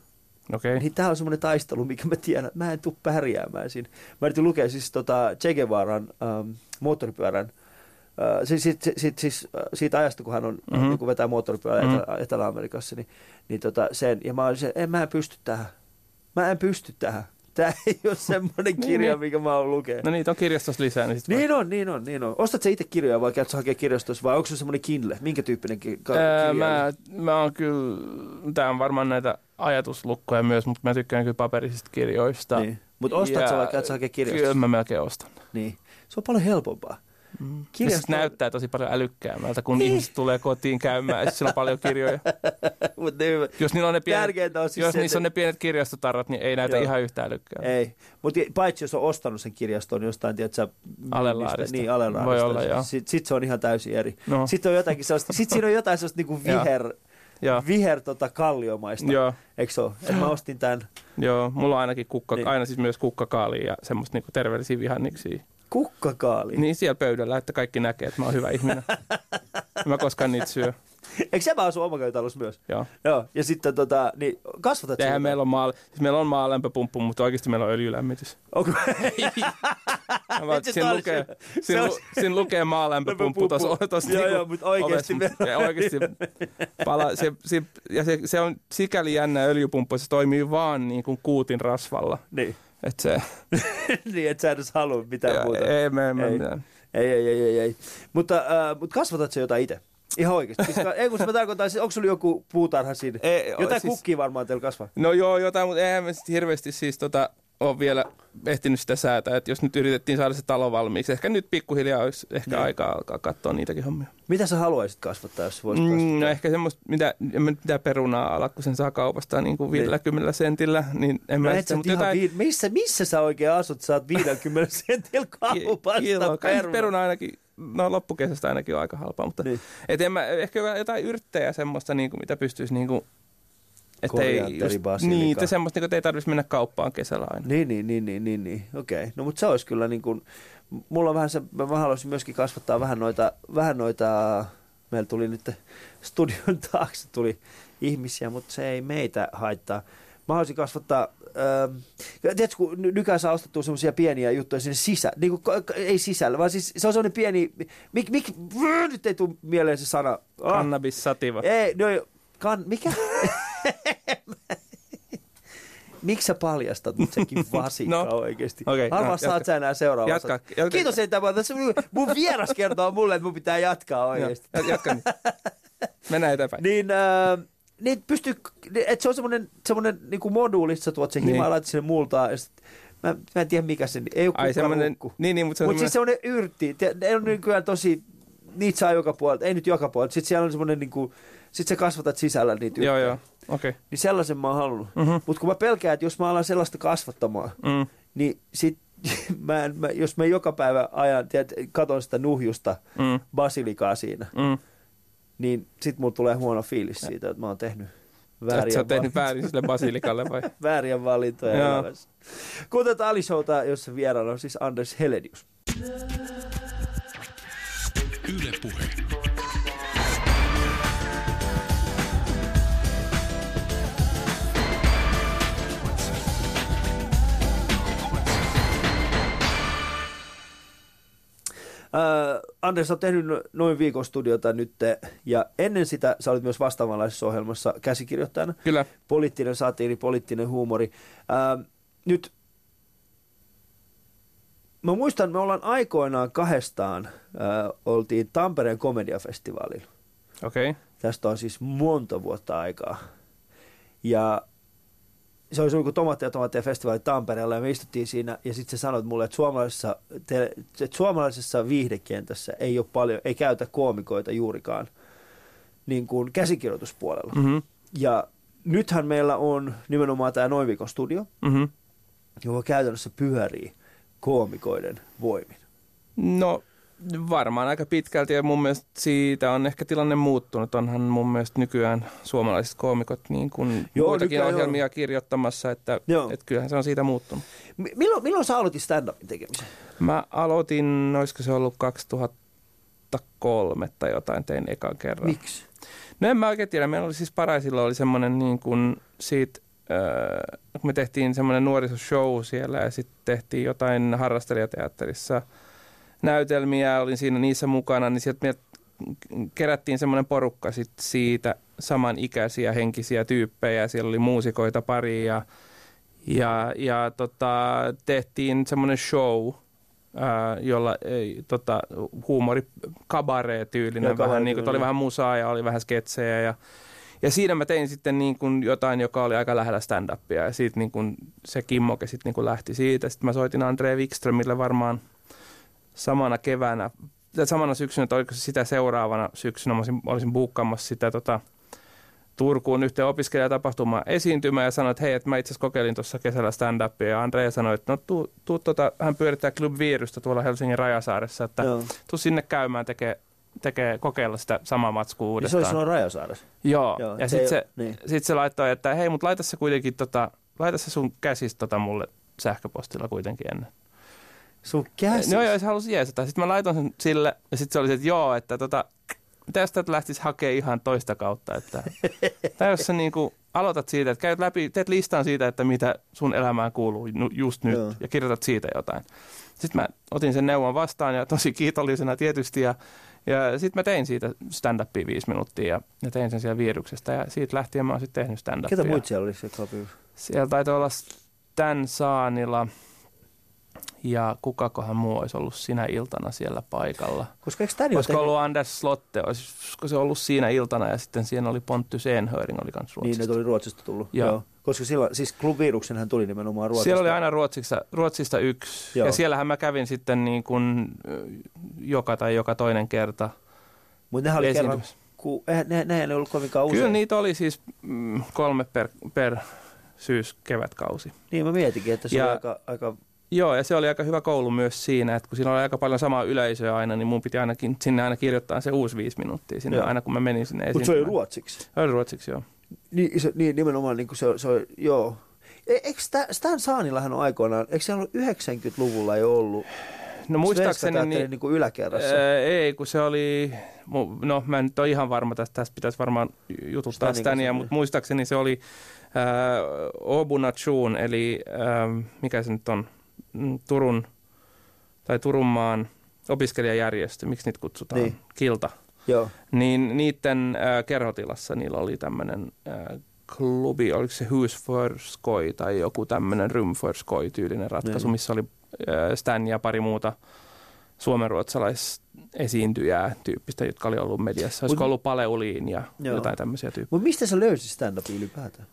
Okay. Niin tämä on semmoinen taistelu, mikä mä tiedän, että mä en tule pärjäämään siinä. Mä yritin lukea siis tota Che Guevaran ähm, moottoripyörän, äh, siis, siis, siis, siis, äh, siitä ajasta, kun hän on Mhm. mm-hmm. niin vetää moottoripyörää Mhm. mm-hmm. Etelä- Etelä-Amerikassa, niin, niin tota sen, ja mä olin se, en mä en pysty tähän. Mä en pysty tähän. Tämä ei ole semmoinen kirja, niin. mikä mä oon lukea. No niitä on kirjastossa lisää. Niin, sit Niin on, niin on, niin on. Ostat sä itse kirjoja vai käyt sä hakea kirjastossa vai onko se semmoinen Kindle? Minkä tyyppinen ki- ka- kirja? mä, mä oon kyllä, tää on varmaan näitä ajatuslukkoja myös, mutta mä tykkään kyllä paperisista kirjoista. Niin. Mutta ostat Ja sä vai käyt sä hakea Kyllä kirjastossa? mä melkein ostan. Niin. Se on paljon helpompaa. Mm. Kirjasto- Se näyttää tosi paljon älykkäämmältä, kun Niin. ihmiset tulee kotiin käymään ja siellä on paljon kirjoja. Mut ne, Jos, niillä on ne pienet, on siis jos se, niissä on ne pienet kirjastotarrat, niin ei näytä Joo. ihan yhtä älykkäältä. Ei, mutta paitsi jos on ostanut sen kirjaston jostain, tiedätkö, Alelaarista. Niin, alelaarista. Voi olla, joo. Sitten sit se on ihan täysin eri. No, Sitten on jotakin sellaista, sit siinä on jotain sellaista niinku viher, joo. viher tota kalliomaista. Joo, Eikö se ole? Et mä ostin tämän joo, mulla on ainakin kukka, Niin. aina siis myös kukkakaalia ja semmoista niinku terveellisiä vihanneksia. Kukkakaali. Niin siellä pöydällä, että kaikki näkee, että mä oon hyvä ihminen. mä koskaan niitä syö. Eikö vaan asu omakotitalossa myös? Joo. Joo. Ja sitten tota, niin kasvatat Eihän meillä on, maa, siis meillä on maalämpöpumppu, mutta oikeasti meillä on öljylämmitys. Onko? Vaan, siinä, lukee, se siinä, lu, siinä lukee maalämpöpumppu tuossa tuossa Joo, niinku joo, mutta oikeasti ovessa, me- ja oikeasti pala, se, se, ja se, se, on sikäli jännä öljypumppu, se toimii vaan niin kuin kuutin rasvalla. niin. Et se, niin, et sä edes halua mitään ja, muuta. ei, me, me, Ei. mitään. Ei, ei, ei, ei, ei. Mutta, äh, mutta kasvatat sä jotain itse? Ihan oikeasti. Siis, ei kun mä tarkoitan, siis onko sulla joku puutarha siinä? Ei, Jotain siis- kukkia varmaan teillä kasvaa. No joo, jotain, mutta eihän me sit hirveästi siis tota, ole vielä ehtinyt sitä säätää. Että jos nyt yritettiin saada se talo valmiiksi, ehkä nyt pikkuhiljaa olisi ehkä Niin. aikaa alkaa katsoa niitäkin hommia. Mitä sä haluaisit kasvattaa, jos voisit kasvattaa? Mm, no ehkä semmoista, mitä, en mä nyt mitään perunaa ala, kun sen saa kaupasta niin kuin 50 sentillä, niin en No mä sä sitä, mutta jotain... vii... missä, missä sä oikein asut? Saat 50 sentillä kaupasta Kilo, peruna. peruna ainakin, no loppukesästä ainakin on aika halpaa, mutta Niin. et en mä, ehkä jotain yrttejä semmoista, niin kuin, mitä pystyisi niin kuin, että ei just, niin, että semmoista, niin kuin, että ei tarvitsisi mennä kauppaan kesällä aina. Niin, niin, niin, niin, niin, niin. okei. Okay. No mutta se olisi kyllä niin kuin, mulla on vähän se, mä haluaisin myöskin kasvattaa vähän noita, vähän noita, meillä tuli nyt studion taakse tuli ihmisiä, mutta se ei meitä haittaa. Mä haluaisin kasvattaa, ähm, tiedätkö, kun ny- nykyään saa ostettua semmoisia pieniä juttuja sinne sisään, niin kuin, ei sisällä, vaan siis se on semmoinen pieni, mik, mik, nyt ei tule mieleen se sana. Ah. Cannabis sativa. Ei, no kan, mikä? Miksi sä paljastat nyt sekin vasikkaa No. oikeasti? Okei, Harva no, saat sä enää seuraavassa. Jatka, jatka. Kiitos, että mä tässä mun vieras kertoo mulle, että mun pitää jatkaa oikeasti. Joo, jatka nyt. Mennään eteenpäin. Niin, äh, niin pystyy, että se on semmoinen, semmoinen niin kuin moduuli, että sä tuot sen Niin. laitat sinne multaan, ja sit, mä, mä en tiedä mikä se, ei ole Ai semmoinen, niin, niin, mutta se on Mutta siis semmoinen, semmoinen yrtti, ne on nykyään tosi, niitä saa joka puolelta, ei nyt joka puolelta, sitten siellä on semmoinen niin kuin, sit sä kasvatat sisällä niitä joo joo, okei. Okay. Niin sellaisen mä oon halunnut. Mhm. Mutta kun mä pelkään, että jos mä alan sellaista kasvattamaan, Mm. niin sit, mä en, mä, jos mä joka päivä ajan, tiedät, katon sitä nuhjusta Mm. basilikaa siinä, Mm. niin sit mulla tulee huono fiilis siitä, että mä oon tehnyt vääriä, oot tehnyt valintoja, väärin sille basilikalle vai? vääriä valintoja Joo. elämässä. Kuuntelette Ali Showta, jossa vieraana on siis Anders Helenius. Yle Puhe. Anders, sä oot tehnyt no- noin viikon studiota nyt, ja ennen sitä sä olit myös vastaavanlaisessa ohjelmassa käsikirjoittajana. Kyllä. poliittinen satiiri, poliittinen huumori. Ää, nyt mä muistan, me ollaan aikoinaan kahdestaan, ää, oltiin Tampereen komediafestivaalilla. Okei. Okay. Tästä on siis monta vuotta aikaa. Ja se oli kuin Tomaatti ja Tomaattia festivaali Tampereella ja me istuttiin siinä ja sitten se sanoi mulle, että suomalaisessa, te, että suomalaisessa viihdekentässä ei ole paljon, ei käytä koomikoita juurikaan niin kuin käsikirjoituspuolella. Mm-hmm. Ja nythän meillä on nimenomaan tämä Noin studio, Mm-hmm. joka käytännössä pyörii koomikoiden voimin. No varmaan aika pitkälti ja mun mielestä siitä on ehkä tilanne muuttunut. Onhan mun mielestä nykyään suomalaiset koomikot niin kuin Joo, muitakin ohjelmia joo. kirjoittamassa, että, Joo. että kyllähän se on siitä muuttunut. M- milloin, milloin sä aloitit stand-upin tekemisen? Mä aloitin, olisiko se ollut 2003 tai jotain, tein ekan kerran. Miksi? No en mä oikein tiedä. Meillä oli siis paraisilla oli semmoinen niin kuin siitä, äh, kun me tehtiin semmoinen nuorisoshow siellä ja sitten tehtiin jotain harrastelijateatterissa näytelmiä, olin siinä niissä mukana, niin sieltä me kerättiin semmoinen porukka sit siitä samanikäisiä henkisiä tyyppejä. Siellä oli muusikoita pari ja, ja, ja tota, tehtiin semmoinen show, ää, jolla ei, tota, huumori kabaree-tyylinen, vähän kabaree-tyylinen. niin kuin, oli vähän musaa ja oli vähän sketsejä ja ja siinä mä tein sitten niin kuin jotain, joka oli aika lähellä stand-upia ja siitä niin kuin se kimmoke sitten niin kuin lähti siitä. Sitten mä soitin Andre Wikströmille varmaan samana keväänä, tai samana syksynä, tai oliko se sitä seuraavana syksynä, mä olisin, olisin buukkaamassa sitä tota, Turkuun yhteen opiskelijatapahtumaan esiintymään ja sanoin, että hei, että mä itse asiassa kokeilin tuossa kesällä stand-upia ja Andrea sanoi, että no tuu, tuu tota, hän pyörittää Club Virusta tuolla Helsingin Rajasaaressa, että Joo. tuu sinne käymään tekee, tekee kokeilla sitä samaa matskua Ja se uudestaan. oli silloin Rajasaaressa. Joo, Joo, ja sitten se, niin. sit se laittoi, että hei, mutta laita se kuitenkin, tota, laita se sun käsistä tota mulle sähköpostilla kuitenkin ennen. Sun käsi. No joo, se halusi jeesata. Sitten mä laitoin sen sille, ja sitten se oli se, että joo, että tota, tästä lähtisi hakemaan ihan toista kautta. Että, tai jos sä niinku aloitat siitä, että käyt läpi, teet listan siitä, että mitä sun elämään kuuluu just nyt, Joo. ja kirjoitat siitä jotain. Sitten mä otin sen neuvon vastaan, ja tosi kiitollisena tietysti, ja, ja sitten mä tein siitä stand-upia viisi minuuttia, ja, ja tein sen siellä viruksesta, ja siitä lähtien mä oon sitten tehnyt stand-upia. Ketä muut siellä oli se klubi? Siellä taitaa olla Stan Saanila, ja kukakohan muu olisi ollut sinä iltana siellä paikalla. Koska eikö Olisiko tehnyt- ollut Anders Slotte, olisiko se ollut siinä iltana ja sitten siinä oli Pontus Enhöring oli Niin, Ruotsista. ne tuli Ruotsista tullut. Joo. Joo. Koska silloin, siis Club Viruksenhän tuli nimenomaan Ruotsista. Siellä oli aina Ruotsista, Ruotsista yksi. Joo. Ja siellähän mä kävin sitten niin kuin joka tai joka toinen kerta Mutta nehän oli kerran, ku, eihän, ne, ne ei ollut kovinkaan usein. Kyllä niitä oli siis mm, kolme per, per syys-kevätkausi. Niin mä mietinkin, että se Ja- oli aika, aika Joo, ja se oli aika hyvä koulu myös siinä, että kun siinä oli aika paljon samaa yleisöä aina, niin mun piti ainakin sinne aina kirjoittaa se uusi viisi minuuttia sinne Joo. aina, kun mä menin sinne mutta se oli ruotsiksi. Se oli ruotsiksi, joo. Niin, se, niin nimenomaan niin kuin se, se oli, joo. E, eikö Stan, Stan Saanillahan on aikoinaan, eikö se ollut 90-luvulla jo ollut No muistaakseni... Niin, niin kuin yläkerrassa? Ää, ei, kun se oli, no mä en nyt ole ihan varma tästä, tästä pitäisi varmaan jututtaa Stania, niin. mutta muistaakseni se oli ää, Obunachun, eli ää, mikä se nyt on, Turun, tai Turunmaan opiskelijajärjestö, miksi niitä kutsutaan, Niin. Kilta. Joo. Niin niiden äh, kerhotilassa niillä oli tämmöinen äh, klubi, oliko se Who's for Skoi tai joku tämmöinen Room for Skoi tyylinen ratkaisu, Niin. missä oli äh, Stan ja pari muuta suomenruotsalaisesiintyjää tyyppistä, jotka oli ollut mediassa. Olisiko Mut- ollut Paleuliin ja Joo. jotain tämmöisiä tyyppejä. Mutta mistä sä löysit stand ylipäätään?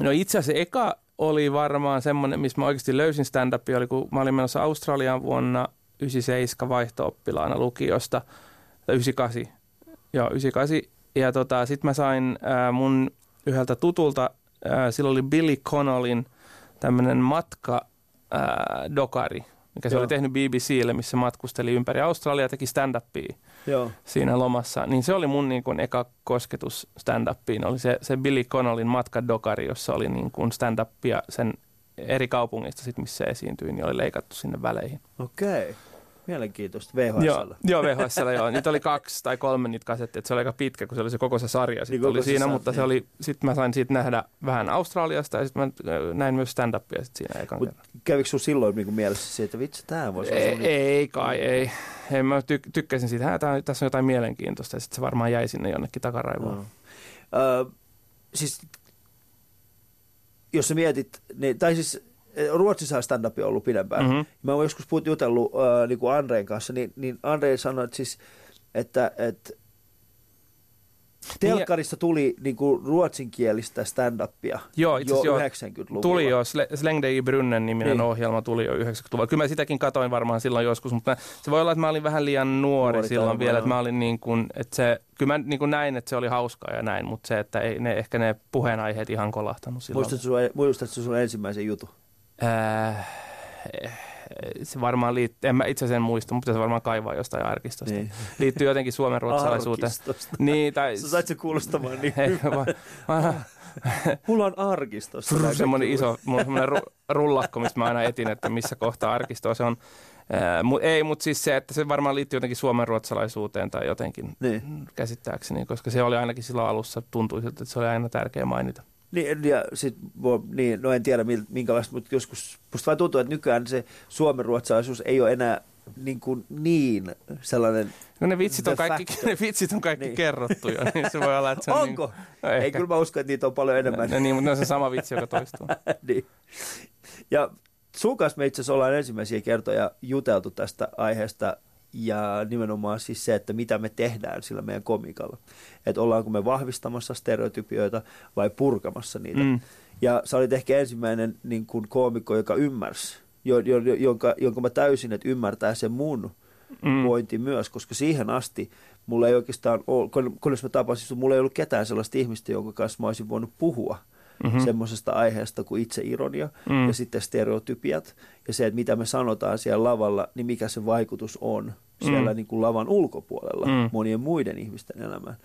No itse asiassa eka oli varmaan semmoinen, missä mä oikeasti löysin stand-upia, oli kun mä olin menossa Australiaan vuonna 97 vaihto-oppilaana lukiosta, tai 98, joo 98, ja tota, sitten mä sain ää, mun yhdeltä tutulta, ää, silloin oli Billy Connellin tämmöinen matka ää, dokari, mikä se Joo. oli tehnyt BBClle, missä matkusteli ympäri Australiaa ja teki stand-upia Joo. siinä lomassa, niin se oli mun niin kuin eka kosketus stand-upiin. Oli se, se Billy Connellin matkadokari, jossa oli niin kuin stand-upia sen eri kaupungista, sit, missä se esiintyi, niin oli leikattu sinne väleihin. Okei. Mielenkiintoista. VHS. Joo, joo VHSllä joo. Niitä oli kaksi tai kolme niitä kasetteja. että Se oli aika pitkä, kun se oli se koko se sarja. Sitten Niin oli se siinä, sa- mutta se niin. oli, sitten mä sain siitä nähdä vähän Australiasta ja sitten mä äh, näin myös stand-upia sit siinä ekan Mut kerran. Kävikö sun silloin niin mielessä se, että vitsi, tämä voisi olla Ei, semmoinen- ei kai, ei. ei mä tyk- tykkäsin siitä, että tää- tässä on jotain mielenkiintoista ja sitten se varmaan jäi sinne jonnekin takaraivoon. Joo. Ö, siis, jos sä mietit, niin, tai siis Ruotsissa stand-up on ollut pidempään. Mhm. Mä oon joskus puhut jutellut äh, niin kuin Andreen kanssa, niin, niin Andre sanoi, että, siis, että, että Telkkarissa tuli niin kuin ruotsinkielistä stand-upia joo, itse jo joo, 90-luvulla. Tuli jo, Släng i brunnen niminen niin. ohjelma tuli jo 90-luvulla. Kyllä mä sitäkin katoin varmaan silloin joskus, mutta se voi olla, että mä olin vähän liian nuori, nuori silloin vielä, että mä olin niin kuin, että se, kyllä mä niin kuin näin, että se oli hauskaa ja näin, mutta se, että ei ne, ehkä ne puheenaiheet ihan kolahtanut silloin. Muistatko sun, muistatko sun ensimmäisen jutun? Äh, se varmaan liittyy, en mä itse sen muista, mutta se varmaan kaivaa jostain arkistosta. Niin. Liittyy jotenkin Suomen ruotsalaisuuteen. Niin, tai... Sä sait se kuulostamaan niin hyvä. Mulla on arkistossa. semmoinen iso, mulla on semmoinen ru- rullakko, mistä mä aina etin, että missä kohtaa arkistoa se on. Ää, mu- ei, mutta siis se, että se varmaan liittyy jotenkin suomen ruotsalaisuuteen tai jotenkin niin. käsittääkseni, koska se oli ainakin silloin alussa, tuntui siltä, että se oli aina tärkeä mainita. Niin, ja sit, niin, no en tiedä minkälaista, mutta joskus musta vaan tuntuu, että nykyään se suomenruotsalaisuus ei ole enää niin, kuin niin sellainen No ne vitsit on kaikki, ne vitsit on kaikki niin. kerrottu jo, niin se voi olla, että se on Onko? Niin, no ei, kyllä mä usko, että niitä on paljon enemmän. No, no niin, mutta ne on se sama vitsi, joka toistuu. niin. Ja sun kanssa me itse asiassa ollaan ensimmäisiä kertoja juteltu tästä aiheesta ja nimenomaan siis se, että mitä me tehdään sillä meidän komikalla. Että ollaanko me vahvistamassa stereotypioita vai purkamassa niitä. Mm. Ja sä olit ehkä ensimmäinen niin kuin koomikko, joka ymmärsi, jo, jo, jonka, jonka mä täysin, että ymmärtää sen mun mm. pointti myös, koska siihen asti mulla ei oikeastaan ole, kunnes mä tapasin mulla ei ollut ketään sellaista ihmistä, jonka kanssa mä olisin voinut puhua mm-hmm. semmoisesta aiheesta kuin itseironia mm. ja sitten stereotypiat ja se, että mitä me sanotaan siellä lavalla, niin mikä se vaikutus on siellä mm. niin kuin lavan ulkopuolella mm. monien muiden ihmisten elämään.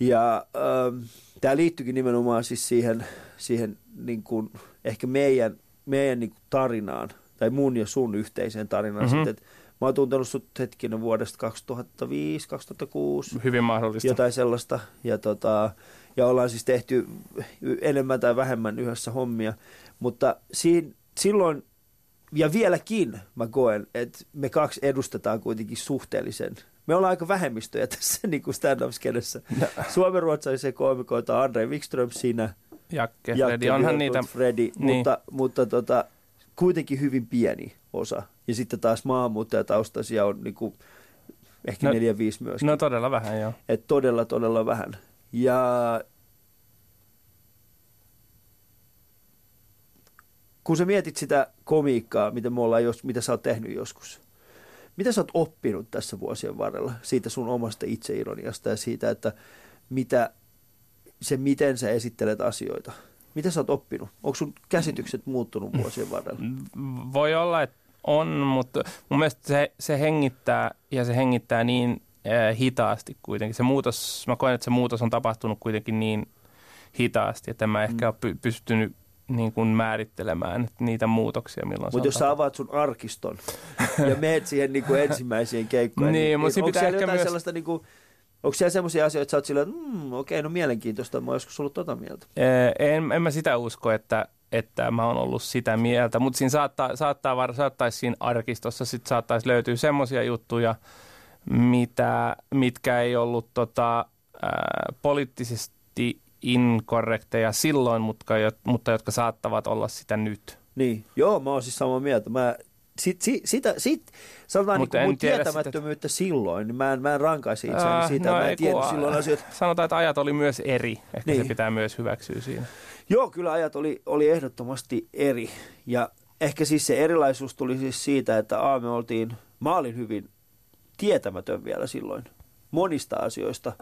Ja ähm, tämä liittyykin nimenomaan siis siihen, siihen niin kuin ehkä meidän, meidän niin kuin tarinaan, tai mun ja sun yhteiseen tarinaan. Mm-hmm. Sitten, että mä oon tuntenut sut hetkinen vuodesta 2005, 2006. Hyvin mahdollista. Jotain sellaista. Ja, tota, ja ollaan siis tehty enemmän tai vähemmän yhdessä hommia. Mutta siinä, silloin ja vieläkin mä koen, että me kaksi edustetaan kuitenkin suhteellisen. Me ollaan aika vähemmistöjä tässä niin kuin stand-up-skenessä. No. Suomen-ruotsalaisia koomikoita Andre Wikström siinä. Jakke, Jakke Freddy, onhan niitä. Freddy, niin. mutta, mutta tota, kuitenkin hyvin pieni osa. Ja sitten taas maahanmuuttajataustaisia on niin kuin, ehkä no, neljä, viisi myöskin. No todella vähän, joo. Et todella, todella vähän. Ja kun sä mietit sitä komiikkaa, mitä me ollaan, jos, mitä sä oot tehnyt joskus, mitä sä oot oppinut tässä vuosien varrella siitä sun omasta itseironiasta ja siitä, että mitä, se miten sä esittelet asioita? Mitä sä oot oppinut? Onko sun käsitykset muuttunut vuosien varrella? Voi olla, että on, mutta mun mielestä se, se hengittää ja se hengittää niin hitaasti kuitenkin. Se muutos, mä koen, että se muutos on tapahtunut kuitenkin niin hitaasti, että mä ehkä mm. ole pystynyt niin kuin määrittelemään niitä muutoksia, milloin Mutta jos sä avaat sun arkiston ja meet siihen niin kuin ensimmäisiin keikkoihin, niin, niin, niin onko siellä jotain myös... sellaista niin kuin, Onko siellä sellaisia asioita, että sä oot sillä, että mm, okei, no mielenkiintoista, mä oon joskus ollut tota mieltä? En, en mä sitä usko, että, että mä oon ollut sitä mieltä, mutta siinä saattaa, saattaa saattaisi siinä arkistossa sit saattaisi löytyä semmoisia juttuja, mitä, mitkä ei ollut tota, ää, poliittisesti inkorrekteja silloin, mutta, mutta jotka saattavat olla sitä nyt. Niin, joo, mä oon siis samaa mieltä. Mä, sit, sit, sitä, sit, sanotaan niin mun tietämättömyyttä sitä... silloin, niin mä en, mä en rankaisi itseäni äh, siitä, no, mä en tiedä silloin asioita. Sanotaan, että ajat oli myös eri, ehkä niin. se pitää myös hyväksyä siinä. Joo, kyllä ajat oli, oli ehdottomasti eri. Ja ehkä siis se erilaisuus tuli siis siitä, että A, me oltiin, mä olin hyvin tietämätön vielä silloin monista asioista.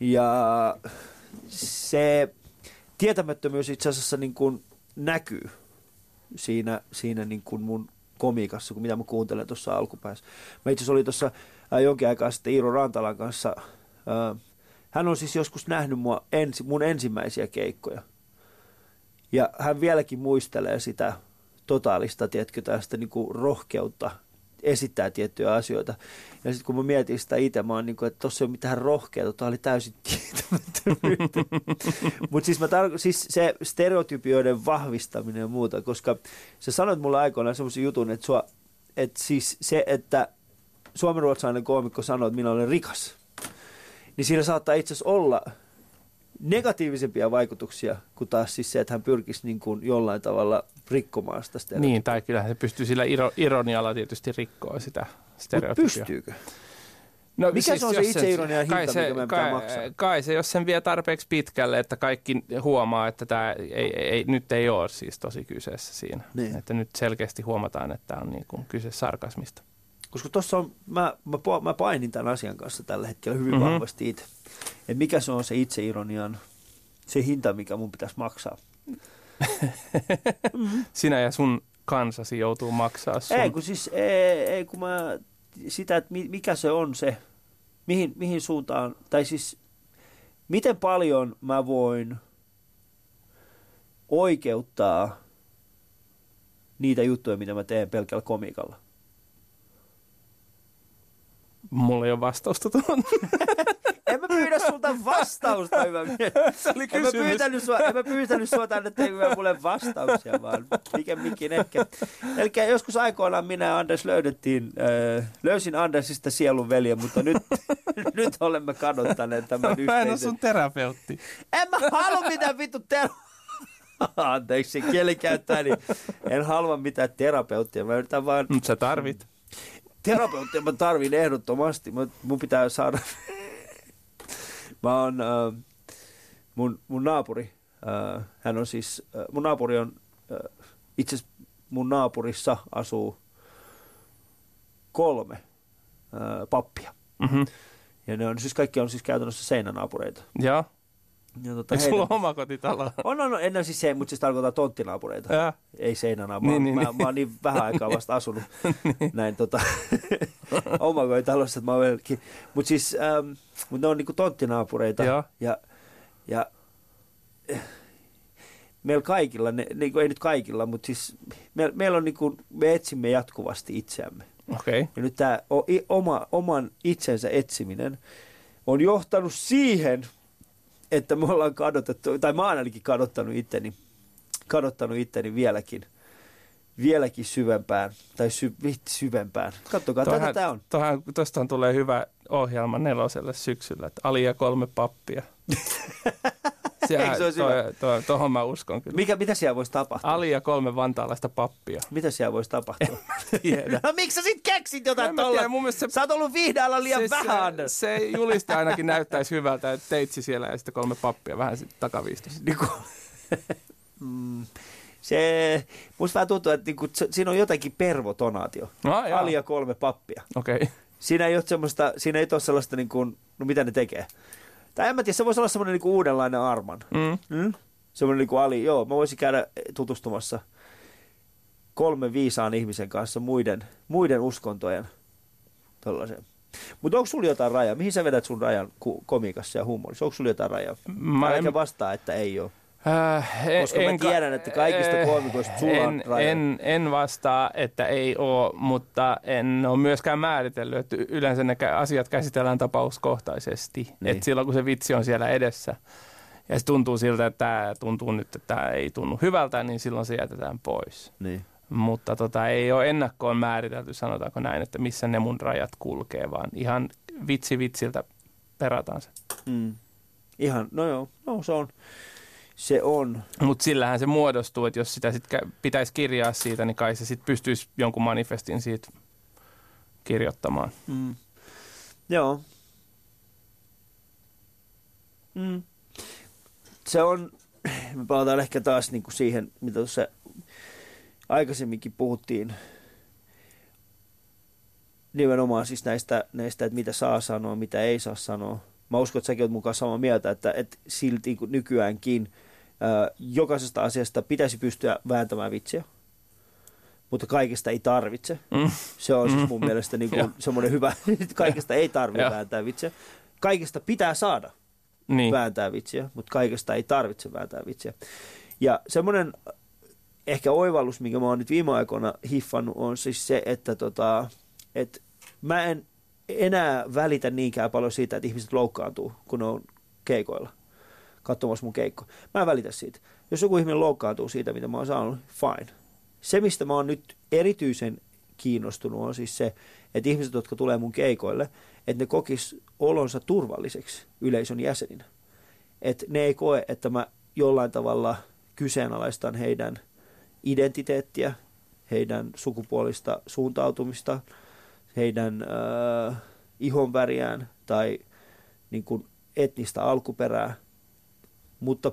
Ja se tietämättömyys itse asiassa niin kuin näkyy siinä, siinä niin kuin mun komiikassa, kun mitä mä kuuntelen tuossa alkupäässä. Mä itse asiassa olin tuossa äh, jonkin aikaa sitten Iiro Rantalan kanssa. Äh, hän on siis joskus nähnyt mua ensi, mun ensimmäisiä keikkoja. Ja hän vieläkin muistelee sitä totaalista, tiedätkö, tästä niin kuin rohkeutta esittää tiettyjä asioita. Ja sitten kun mä mietin sitä itse, mä oon niin kuin, että tossa ei ole mitään rohkeata, tämä oli täysin tietämättömyyttä. Mutta siis, tar- siis se stereotypioiden vahvistaminen ja muuta, koska sä sanoit mulle aikoinaan semmoisen jutun, että, sua, että siis se, että suomenruotsalainen koomikko sanoo, että minä olen rikas, niin siinä saattaa itse asiassa olla negatiivisempia vaikutuksia kuin taas siis se, että hän pyrkisi niin kuin jollain tavalla rikkomaan sitä stereotypia. Niin, tai kyllähän se pystyy sillä iro- ironialla tietysti rikkoa sitä stereotypia. pystyykö? No, Mikä siis se on se itseironia hinta, kai se, mikä meidän kai, pitää maksaa? Kai se, jos sen vie tarpeeksi pitkälle, että kaikki huomaa, että tämä ei, ei, nyt ei ole siis tosi kyseessä siinä. Niin. Että nyt selkeästi huomataan, että on niin kuin kyse sarkasmista. Koska tuossa on, mä, mä, mä painin tämän asian kanssa tällä hetkellä hyvin mm-hmm. vahvasti itse. Että mikä se on se itseironian, se hinta, mikä mun pitäisi maksaa. mm-hmm. Sinä ja sun kansasi joutuu maksaa sun. Ei, kun siis, ei, ei kun mä, sitä, että mikä se on se, mihin, mihin suuntaan, tai siis miten paljon mä voin oikeuttaa niitä juttuja, mitä mä teen pelkällä komikalla. Mulla ei ole vastausta tuohon. pyydä sulta vastausta, hyvä Se oli kysymys. En mä pyytänyt sua, en mä pyytänyt sua tänne tekemään mulle vastauksia, vaan pikemminkin ehkä. Eli joskus aikoinaan minä ja Anders löydettiin, äh, löysin Andersista sielun veljen, mutta nyt, nyt olemme kadottaneet tämän yhteisen. Mä en ole sun terapeutti. En mä halua mitään vittu terapeutti. Anteeksi, kieli käyttää, niin en halua mitään terapeuttia. Mä yritän vaan... Mutta sä tarvit. Terapeuttia mä tarvin ehdottomasti. Mun pitää saada Mä oon, äh, mun, mun naapuri, äh, hän on siis, äh, mun naapuri on, äh, itse mun naapurissa asuu kolme äh, pappia. Mm-hmm. Ja ne on siis kaikki on siis käytännössä seinänaapureita. Joo. Ja tota, Eikö sulla oma kotitalo? On, on, on, ennen siis se, mutta siis tarkoittaa tonttinaapureita. Ja. Ei seinänaapureita. Niin, niin, mä, niin. mä, oon niin vähän aikaa vasta asunut niin. näin tota, omakotitalossa, että mä oon. Mutta siis, ähm, mut ne on niinku tonttinaapureita. Ja, ja, ja meillä kaikilla, ne, niinku, ei nyt kaikilla, mutta siis me, meillä on niinku, me etsimme jatkuvasti itseämme. Okay. Ja nyt tämä oma, oman itsensä etsiminen on johtanut siihen, että me ollaan kadotettu, tai mä oon ainakin kadottanut itteni, kadottanut itteni vieläkin, vieläkin syvempään, tai sy, syvempään. Kattokaa, tohan, tätä tämä on. Tohan, tostahan tulee hyvä ohjelma neloselle syksyllä, että Ali ja kolme pappia. Sehän, se to, to, tohon mä uskon kyllä. Mikä, mitä siellä voisi tapahtua? Ali ja kolme vantaalaista pappia. Mitä siellä voisi tapahtua? no miksi sä sit keksit jotain tuolla? Se... Sä oot ollut vihdaalla liian se, vähän. Se, se juliste ainakin näyttäisi hyvältä, että teitsi siellä ja sitten kolme pappia vähän takaviistossa. Niin mm, se, musta vähän tuntuu, että niinku, siinä on jotakin pervotonaatio. No, Ali ja kolme pappia. Okei. Okay. Siinä ei ole semmoista, siinä ei ole sellaista, niin kuin, no mitä ne tekee. Tai en mä tiedä, se voisi olla semmoinen niin uudenlainen Arman. Mm. Mm? Semmoinen niin kuin Ali, joo, mä voisin käydä tutustumassa kolme viisaan ihmisen kanssa muiden, muiden uskontojen tällaiseen. Mutta onko sulla jotain rajaa? Mihin sä vedät sun rajan komikassa ja huumorissa? Onko sulla jotain rajaa? Mä en... vastaa, että ei ole. Äh, Koska en, mä tiedän, että kaikista äh, koomikoista sulla en, on. En, en vastaa, että ei ole, mutta en ole myöskään määritellyt, että yleensä ne asiat käsitellään tapauskohtaisesti. Niin. Että silloin kun se vitsi on siellä edessä ja se tuntuu siltä, että tämä tuntuu nyt, että tämä ei tunnu hyvältä, niin silloin se jätetään pois. Niin. Mutta tota, ei ole ennakkoon määritelty, sanotaanko näin, että missä ne mun rajat kulkee, vaan ihan vitsi vitsiltä perataan se. Mm. Ihan, no joo, no se on se on. Mutta sillähän se muodostuu, että jos sitä sit pitäisi kirjaa siitä, niin kai se sitten pystyisi jonkun manifestin siitä kirjoittamaan. Mm. Joo. Mm. Se on, me palataan ehkä taas niinku siihen, mitä tuossa aikaisemminkin puhuttiin, nimenomaan siis näistä, näistä, että mitä saa sanoa, mitä ei saa sanoa. Mä uskon, että säkin olet mukaan samaa mieltä, että, että silti nykyäänkin – jokaisesta asiasta pitäisi pystyä vääntämään vitsiä, mutta kaikesta ei tarvitse. Mm. Se on siis mun mm. mielestä niin kuin semmoinen hyvä, että kaikesta ei tarvitse vääntää vitsiä. Kaikesta pitää saada niin. vääntää vitsiä, mutta kaikesta ei tarvitse vääntää vitsiä. Ja semmoinen ehkä oivallus, minkä mä oon nyt viime aikoina hiffannut, on siis se, että tota, et mä en enää välitä niinkään paljon siitä, että ihmiset loukkaantuu, kun ne on keikoilla katsomassa mun keikko. Mä en välitä siitä. Jos joku ihminen loukkaantuu siitä, mitä mä oon saanut, fine. Se, mistä mä oon nyt erityisen kiinnostunut, on siis se, että ihmiset, jotka tulee mun keikoille, että ne kokis olonsa turvalliseksi yleisön jäseninä. Että ne ei koe, että mä jollain tavalla kyseenalaistan heidän identiteettiä, heidän sukupuolista suuntautumista, heidän äh, ihonväriään tai niin kuin etnistä alkuperää, mutta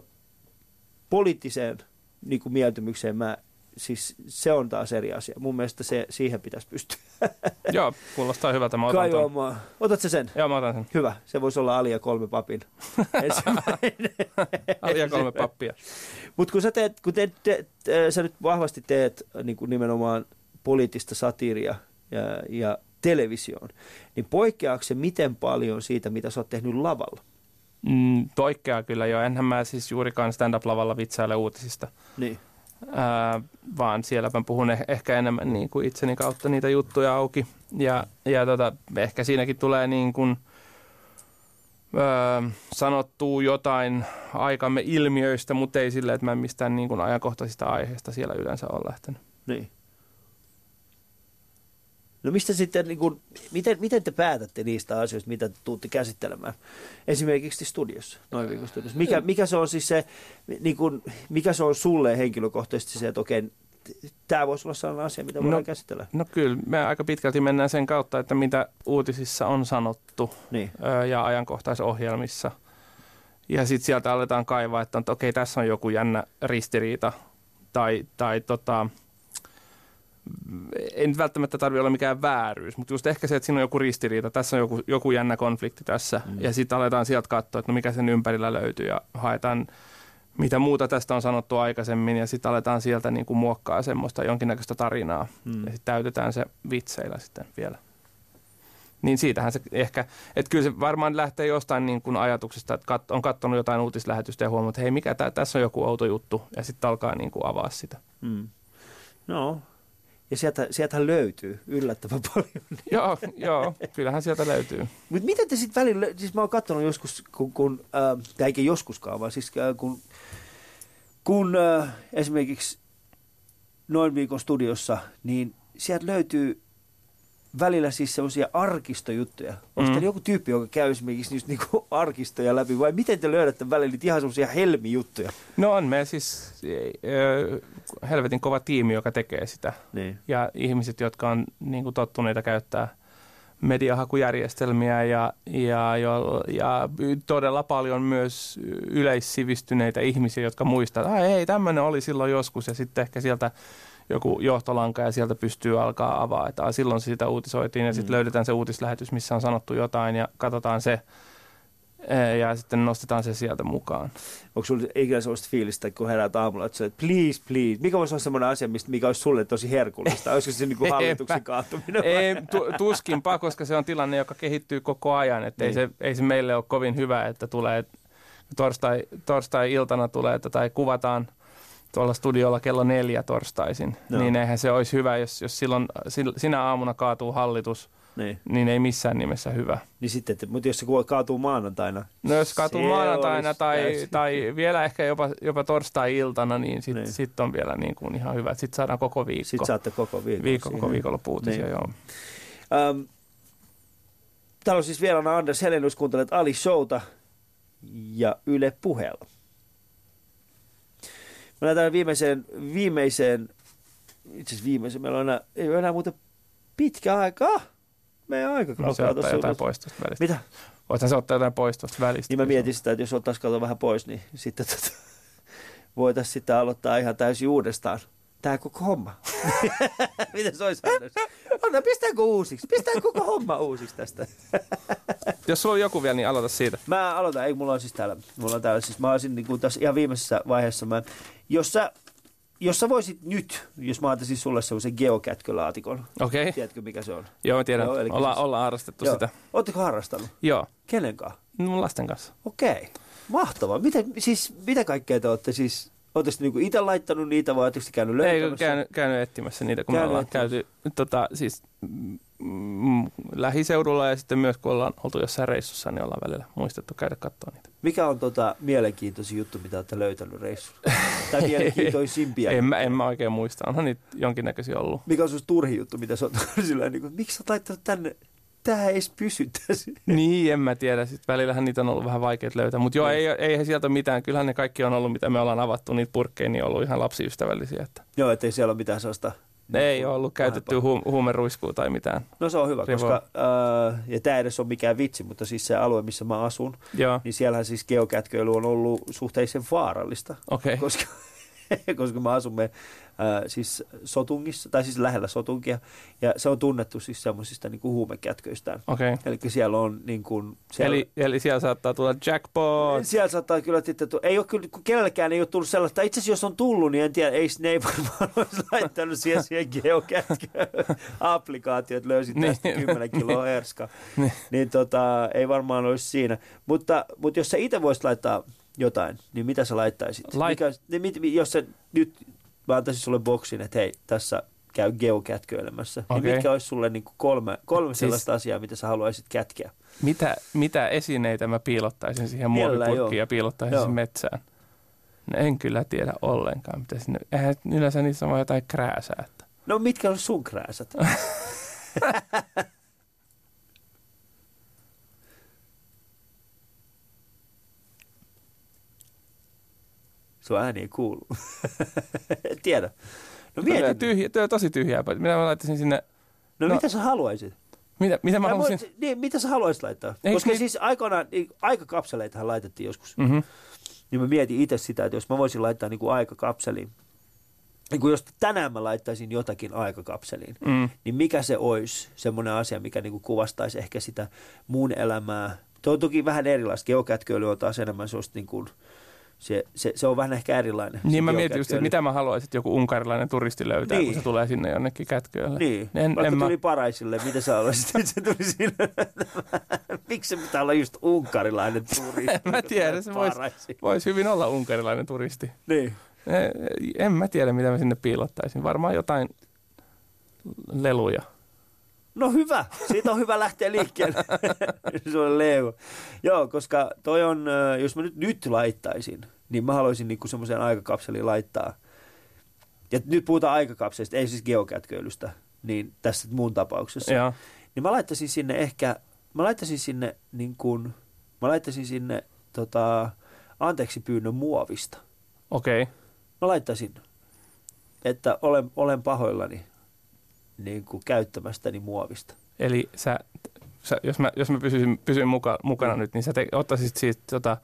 poliittiseen niin kuin mieltymykseen mä, siis se on taas eri asia. Mun mielestä se, siihen pitäisi pystyä. Joo, kuulostaa hyvältä. Mä otan ton. Otat se sen? Joo, mä otan sen. Hyvä. Se voisi olla Alia kolme papin Alia kolme pappia. Mutta kun sä, teet, kun teet, teet, te, sä nyt vahvasti teet niin kuin nimenomaan poliittista satiiria ja, ja televisioon, niin poikkeaako se miten paljon siitä, mitä sä oot tehnyt lavalla? Mm, poikkeaa kyllä jo. Enhän mä siis juurikaan stand-up-lavalla vitsaile uutisista. Niin. Ää, vaan siellä mä puhun eh- ehkä enemmän niin kuin itseni kautta niitä juttuja auki. Ja, ja tota, ehkä siinäkin tulee niin kuin, öö, sanottuu jotain aikamme ilmiöistä, mutta ei sille, että mä en mistään niin kuin ajankohtaisista aiheista siellä yleensä ole lähtenyt. Niin. No mistä sitten, niin kuin, miten, miten te päätätte niistä asioista, mitä te tuutte käsittelemään? Esimerkiksi studiossa, noin viikon studiossa. Mikä, mikä se on siis se, niin kuin, mikä se on sulle henkilökohtaisesti se, että okei, tämä voisi olla sellainen asia, mitä voidaan no, käsitellä? No kyllä, me aika pitkälti mennään sen kautta, että mitä uutisissa on sanottu niin. ja ajankohtaisohjelmissa. Ja sitten sieltä aletaan kaivaa, että, että okei, tässä on joku jännä ristiriita tai, tai tota, ei nyt välttämättä tarvitse olla mikään vääryys, mutta just ehkä se, että siinä on joku ristiriita, tässä on joku, joku jännä konflikti tässä, mm. ja sitten aletaan sieltä katsoa, että no mikä sen ympärillä löytyy, ja haetaan mitä muuta tästä on sanottu aikaisemmin, ja sitten aletaan sieltä niin kuin muokkaa semmoista jonkinnäköistä tarinaa, mm. ja sitten täytetään se vitseillä sitten vielä. Niin siitähän se ehkä, että kyllä se varmaan lähtee jostain niin kuin ajatuksesta, että kat, on katsonut jotain uutislähetystä ja huomannut, että hei mikä tää, tässä on joku outo juttu, ja sitten alkaa niin kuin avaa sitä. Mm. No, ja sieltä, sieltä löytyy yllättävän paljon. joo, joo, kyllähän sieltä löytyy. Mutta miten te sitten välillä, siis mä oon katsonut joskus, kun, kun äh, tai eikä joskuskaan, vaan siis äh, kun, kun äh, esimerkiksi noin viikon studiossa, niin sieltä löytyy välillä siis semmoisia arkistojuttuja. Onko mm. joku tyyppi, joka käy esimerkiksi just niinku arkistoja läpi, vai miten te löydätte välillä niitä ihan semmoisia helmijuttuja? No on me siis äh, helvetin kova tiimi, joka tekee sitä. Niin. Ja ihmiset, jotka on niin kuin tottuneita käyttää mediahakujärjestelmiä ja, ja, ja, ja todella paljon myös yleissivistyneitä ihmisiä, jotka muistavat, että ei, tämmöinen oli silloin joskus ja sitten ehkä sieltä joku johtolanka ja sieltä pystyy alkaa avaa. Että silloin sitä uutisoitiin ja sitten mm. löydetään se uutislähetys, missä on sanottu jotain ja katsotaan se ja sitten nostetaan se sieltä mukaan. Onko sinulla ikinä sellaista fiilistä, kun heräät aamulla, että että please, please, mikä voisi olla sellainen asia, mikä olisi sulle tosi herkullista? Olisiko se niin kuin hallituksen kaatuminen? Ei, tu, tuskinpa, koska se on tilanne, joka kehittyy koko ajan. Että niin. ei, se, ei se meille ole kovin hyvä, että tulee torstai, torstai-iltana tulee, tai kuvataan – tuolla studiolla kello neljä torstaisin, no. niin eihän se olisi hyvä, jos, jos silloin sinä aamuna kaatuu hallitus, niin, niin ei missään nimessä hyvä. Niin sitten, että, mutta jos se kaatuu maanantaina? No jos kaatuu maanantaina tai, tai vielä ehkä jopa, jopa torstai-iltana, niin sitten niin. sit on vielä niin kuin ihan hyvä. Sitten saadaan koko viikko. Sitten saatte koko viikko. Viikko, koko viikonloppu niin. joo. Um, täällä on siis vielä Anders Helenius, kuuntelet Ali Showta ja Yle Puheella. Mä lähdetään viimeiseen, viimeiseen, itse asiassa viimeiseen, meillä on enää, ei ole enää muuta pitkä aikaa. Meidän aika no, se ottaa jotain pois tuosta välistä. Mitä? Voithan se ottaa jotain pois tuosta välistä. Niin mä mietin sitä, että jos ottaisi katsoa vähän pois, niin sitten tota, voitaisiin sitten aloittaa ihan täysin uudestaan. Tämä koko homma. Miten se olisi? Anna, pistääkö uusiksi? Pistää koko homma uusiksi tästä. Jos sulla on joku vielä, niin aloita siitä. Mä aloitan. Ei, mulla on siis täällä. Mulla on täällä siis, mä olisin niin kuin tässä ihan viimeisessä vaiheessa. Mä, jos sä jos sä voisit nyt, jos mä antaisin sulle sellaisen geokätkölaatikon. Okei. Okay. Tiedätkö, mikä se on? Joo, tiedän. Joo, Olla, siis... Ollaan harrastettu Joo. sitä. Oletteko harrastanut? Joo. Kenen kanssa? Mun lasten kanssa. Okei. Okay. Mahtavaa. Miten, siis, mitä kaikkea te olette siis Oletteko niinku itse laittanut niitä vai oletteko käynyt löytämässä? Ei, käynyt, käynyt etsimässä niitä, kun käynyt me ollaan etsimässä. käyty tota, siis, mm, lähiseudulla ja sitten myös kun ollaan oltu jossain reissussa, niin ollaan välillä muistettu käydä katsoa niitä. Mikä on tota mielenkiintoisin juttu, mitä olette löytänyt reissulla? tai mielenkiintoisimpia? en, mä, en mä oikein muista, onhan niitä jonkinnäköisiä ollut. Mikä on sinusta turhi juttu, mitä sä oot sillä niin kuin, miksi sä oot laittanut tänne tämä ei edes pysy tässä. Niin, en mä tiedä. Sitten välillähän niitä on ollut vähän vaikea löytää. Mutta joo, ei, ei sieltä mitään. Kyllähän ne kaikki on ollut, mitä me ollaan avattu, niitä purkkeja, niin on ollut ihan lapsiystävällisiä. Että. Joo, ettei siellä ole mitään sellaista Ei ole ollut käytetty hu- huumeruiskua tai mitään. No se on hyvä, Rivo. koska, äh, ja tämä ei edes ole mikään vitsi, mutta siis se alue, missä mä asun, Joo, niin siellähän siis geokätköily on ollut suhteellisen vaarallista. Okay. koska, koska me asumme äh, siis Sotungissa, tai siis lähellä Sotungia, ja se on tunnettu siis semmoisista niin huumekätköistään. Okay. Eli siellä on niin kuin, siellä, Eli, eli siellä saattaa tulla jackpot. siellä saattaa kyllä, että ei ole kyllä, kun kenellekään ei ole tullut sellaista, itse asiassa jos on tullut, niin en tiedä, ei, ne ei varmaan olisi laittanut siihen, siihen geokätköön applikaatio, että löysit tästä Niin. 10 kiloa herska. Niin. niin tota, ei varmaan olisi siinä. Mutta, mutta jos sä itse voisit laittaa jotain, niin mitä sä laittaisit? Lait- Mikä, niin, mit, jos sä nyt, mä antaisin sulle boksin, että hei, tässä käy geokätköilemässä. Niin Okei. mitkä olisi sulle niin kuin kolme, kolme Siis- sellaista asiaa, mitä sä haluaisit kätkeä? Mitä, mitä esineitä mä piilottaisin siihen muovipurkkiin ja piilottaisin Joo. metsään? No en kyllä tiedä ollenkaan, mitä sinne... Eihän yleensä niissä on jotain krääsää. Että. No mitkä on sun krääsät? Sun ääni ei kuulu. en tiedä. No mieti. Tyhjä, työ, tosi tyhjää. Mitä mä laittaisin sinne... No, no- mitä sä haluaisit? Mitä, mitä mä haluaisin... voit- niin, mitä sä haluaisit laittaa? Eikö Koska niin- siis aikoinaan, niin aikakapseleitahan laitettiin joskus. Mm-hmm. Niin mä mietin itse sitä, että jos mä voisin laittaa niin kuin aikakapseliin, niin kuin jos tänään mä laittaisin jotakin aikakapseliin, Mm. niin mikä se olisi semmoinen asia, mikä niin kuin kuvastaisi ehkä sitä mun elämää. Tuo on toki vähän erilaista. Geokätköily on taas enemmän sellaista niin kuin, se, se, se, on vähän ehkä erilainen. Niin mä mietin just, että mitä mä haluaisin, että joku unkarilainen turisti löytää, Niin. kun se tulee sinne jonnekin kätköölle. Niin, En- vaikka en mä- tuli paraisille, mitä sä haluaisit, että se tuli sinne. Miksi se pitää olla just unkarilainen turisti? En mä tiedä, se vois-. Voisi hyvin olla unkarilainen turisti. Niin. Eh, En mä tiedä, mitä mä sinne piilottaisin. Varmaan jotain leluja. No hyvä, siitä on hyvä lähteä liikkeelle. se on leu. Joo, koska toi on, jos mä nyt, nyt laittaisin, niin mä haluaisin niinku semmoisen aikakapselin laittaa. Ja nyt puhutaan aikakapselista, ei siis geokätköilystä, niin tässä mun tapauksessa. Joo. Niin mä laittaisin sinne ehkä, mä laittaisin sinne niin kuin, mä laittaisin sinne tota, anteeksi pyynnön muovista. Okei. Okay. Mä laittaisin, että olen, olen pahoillani niin kuin käyttämästäni muovista. Eli sä, sä, jos mä, jos mä pysyisin, pysyin muka, mukana Mm. nyt, niin sä te, ottaisit siitä, tota,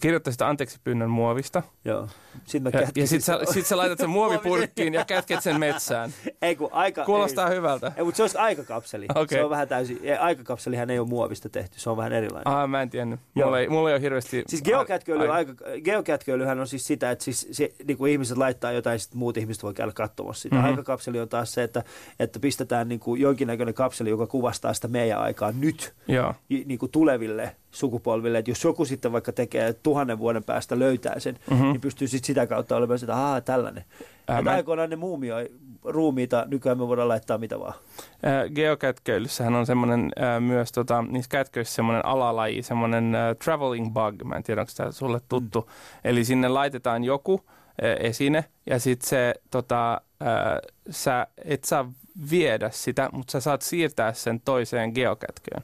kirjoittaisit anteeksi pyynnön muovista. Joo. Sitten mä Ja, ja sit sä, sit sä laitat sen muovipurkkiin ja kätket sen metsään. Ei kun aika... Kuulostaa ei, hyvältä. ei, mutta se olisi aikakapseli. Okei. Se on vähän täysin... ei, Aikakapselihan ei ole muovista tehty, se on vähän erilainen. Ah, mä en tiennyt. Joo. Mulla ei, mulla ei ole hirveästi... Siis geokätköily, Ai- aika, geokätköilyhän on siis sitä, että siis se, niin kuin ihmiset laittaa jotain, sitten muut ihmiset voi käydä katsomassa sitä. Mhm. Mm-hmm. Aikakapseli on taas se, että, että pistetään niin kuin jonkinnäköinen kapseli, joka kuvastaa sitä meidän aikaa nyt Joo. niin kuin tuleville sukupolville. Että jos joku sitten vaikka tekee tuhannen vuoden päästä löytää sen, Mhm. mm-hmm. niin pystyy sitten sitä kautta olemaan sitä, aah, tällainen. Äh, mä- aikoinaan ne muumioi ruumiita, nykyään me voidaan laittaa mitä vaan. Ää, Geokätköilyssähän on semmoinen ää, myös tota, niissä kätköissä semmoinen alalaji, semmoinen ää, traveling bug, mä en tiedä onko tämä sulle tuttu. Mm. Eli sinne laitetaan joku ää, esine ja sitten se, tota, ää, sä et saa viedä sitä, mutta sä saat siirtää sen toiseen geokätköön.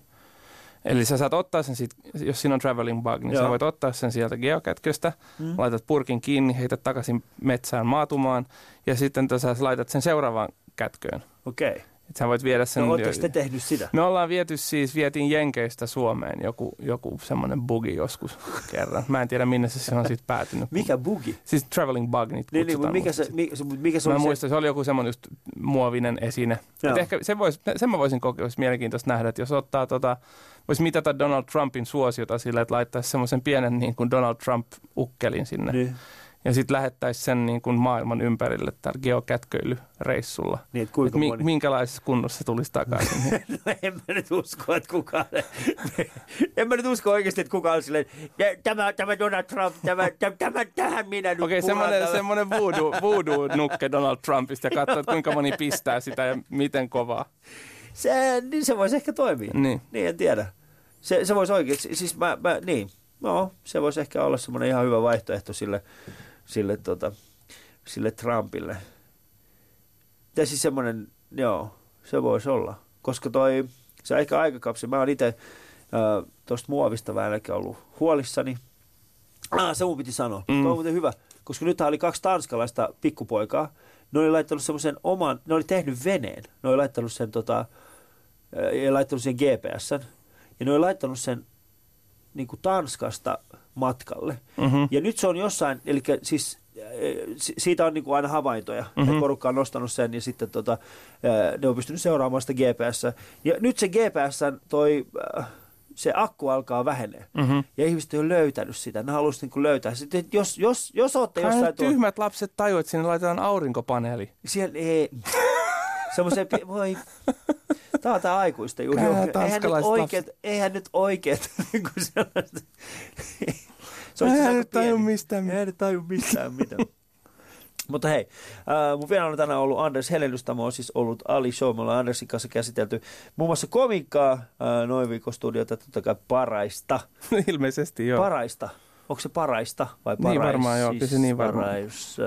Eli sä saat ottaa sen, sit, jos siinä on traveling bug, niin Joo. Sä voit ottaa sen sieltä geokätköstä, Mm. laitat purkin kiinni, heität takaisin metsään maatumaan ja sitten sä laitat sen seuraavaan kätköön. Okei. Okay. Et sä voit viedä sen... No, ootteko te tehnyt sitä? Me ollaan viety siis, vietiin Jenkeistä Suomeen joku, joku semmoinen bugi joskus kerran. Mä en tiedä minne se se on sitten päätynyt. Mikä bugi? Siis traveling bug niitä Niin, niin, mikä se, mikä se, mikä se Mä oli muistan, se oli joku semmoinen just muovinen esine. Joo. Et ehkä se vois, sen mä voisin kokea, olisi mielenkiintoista nähdä, että jos ottaa tota, voisi mitata Donald Trumpin suosiota sillä, että laittaisi semmoisen pienen niin kuin Donald Trump-ukkelin sinne. se? Niin, Ja sitten lähettäisi sen niin kuin maailman ympärille tällä geokätköilyreissulla. niin että Et kuinka mi- moni? minkälaisessa kunnossa se tulisi takaisin. No en mä nyt usko, että kukaan... en mä nyt usko oikeasti, että kukaan on silleen, "Ja tämä, tämä Donald Trump, tämä, tämä, tämä tähän minä nyt Okei, puran semmoinen, tämän." semmoinen voodoo, voodoo-nukke Donald Trumpista ja katsoo, että kuinka moni pistää sitä ja miten kovaa. Se, niin se voisi ehkä toimia. Niin. Niin, en tiedä. Se, se voisi oikeasti, siis mä, mä, niin, no, se voisi ehkä olla semmoinen ihan hyvä vaihtoehto sille, sille, tota, sille Trumpille. Ja siis semmoinen, joo, se voisi olla. Koska toi, se ehkä aikakapsi, mä oon itse tuosta muovista vähän ehkä ollut huolissani. Ah, se mun piti sanoa. Mm. Mm. Tuo on muuten hyvä, koska nyt oli kaksi tanskalaista pikkupoikaa, ne oli laittanut semmoisen oman, ne oli tehnyt veneen, ne oli laittanut sen tota, ja laittanut sen GPSn, ja ne oli laittanut sen niin kuin Tanskasta matkalle. Mm-hmm. Ja nyt se on jossain, eli siis siitä on niin kuin aina havaintoja, mm-hmm. että porukka on nostanut sen ja sitten tota, ne on pystynyt seuraamaan sitä GPS. Ja nyt se GPS toi, se akku alkaa vähenee Mm-hmm. ja ihmiset on löytänyt sitä, ne haluaisivat niin löytää. Sitten, jos, jos, jos olette jossain tuolla, tyhmät lapset tajuat, että sinne laitetaan aurinkopaneeli. siellä ei, semmoisen, pi- voi, Tämä on tämä aikuista juuri. Kää Eihän nyt oikeet, eihän nyt oikeet niin kuin sellaista. Se Eihän siis aika nyt taju mistään. Eihän nyt taju mistään mitään. Mutta hei, äh, mun vieraana on tänään ollut Anders Helennystamo, on siis ollut Ali Show. Me ollaan Andersin kanssa käsitelty muun muassa komikkaa, äh, noin viikon studiota, totta kai paraista. Ilmeisesti joo. Paraista. Onko se paraista vai Niin parais? varmaan, joo, kyllä se niin varmaan. Parais, se,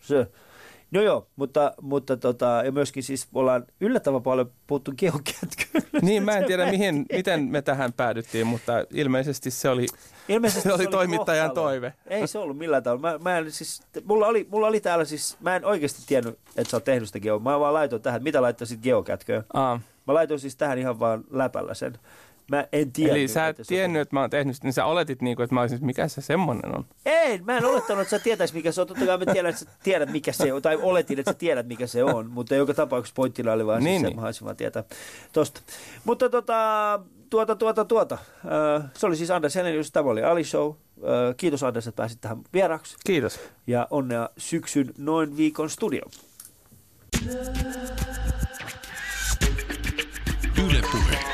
se. No joo, mutta, mutta tota, ja myöskin siis ollaan yllättävän paljon puhuttu geokätkyyn. Niin, mä en tiedä mihin, miten me tähän päädyttiin, mutta ilmeisesti se oli, Ilmeisesti se oli toimittajan kohtalo. toive. Ei se ollut millään tavalla. Mä, mä en, siis, mulla, oli, mulla oli täällä siis, mä en oikeasti tiennyt, että sä oot tehnyt sitä geo. Mä vaan laitoin tähän, mitä laittaisit geokätköön. Aa, Mä laitoin siis tähän ihan vaan läpällä sen. Mä en tiedä. eli sä et tiennyt, että mä oon tehnyt sitä, niin sä oletit niinku, että mä olisin, mikä se semmonen on. Ei, mä en olettanut, että sä tietäis mikä se on. Totta kai mä tiedän, että sä tiedät mikä se on. Tai oletin, että sä tiedät mikä se on. Mutta joka tapauksessa pointtina oli vaan Niin, siis se, niin. mä haluaisin vaan tietää tosta. Mutta tota, tuota, tuota, tuota. Äh, se oli siis Anders Helenius, tämä oli Ali Show. Äh, kiitos Anders, että pääsit tähän vieraaksi. Kiitos. Ja onnea syksyn noin viikon studioon. Yle Puhe.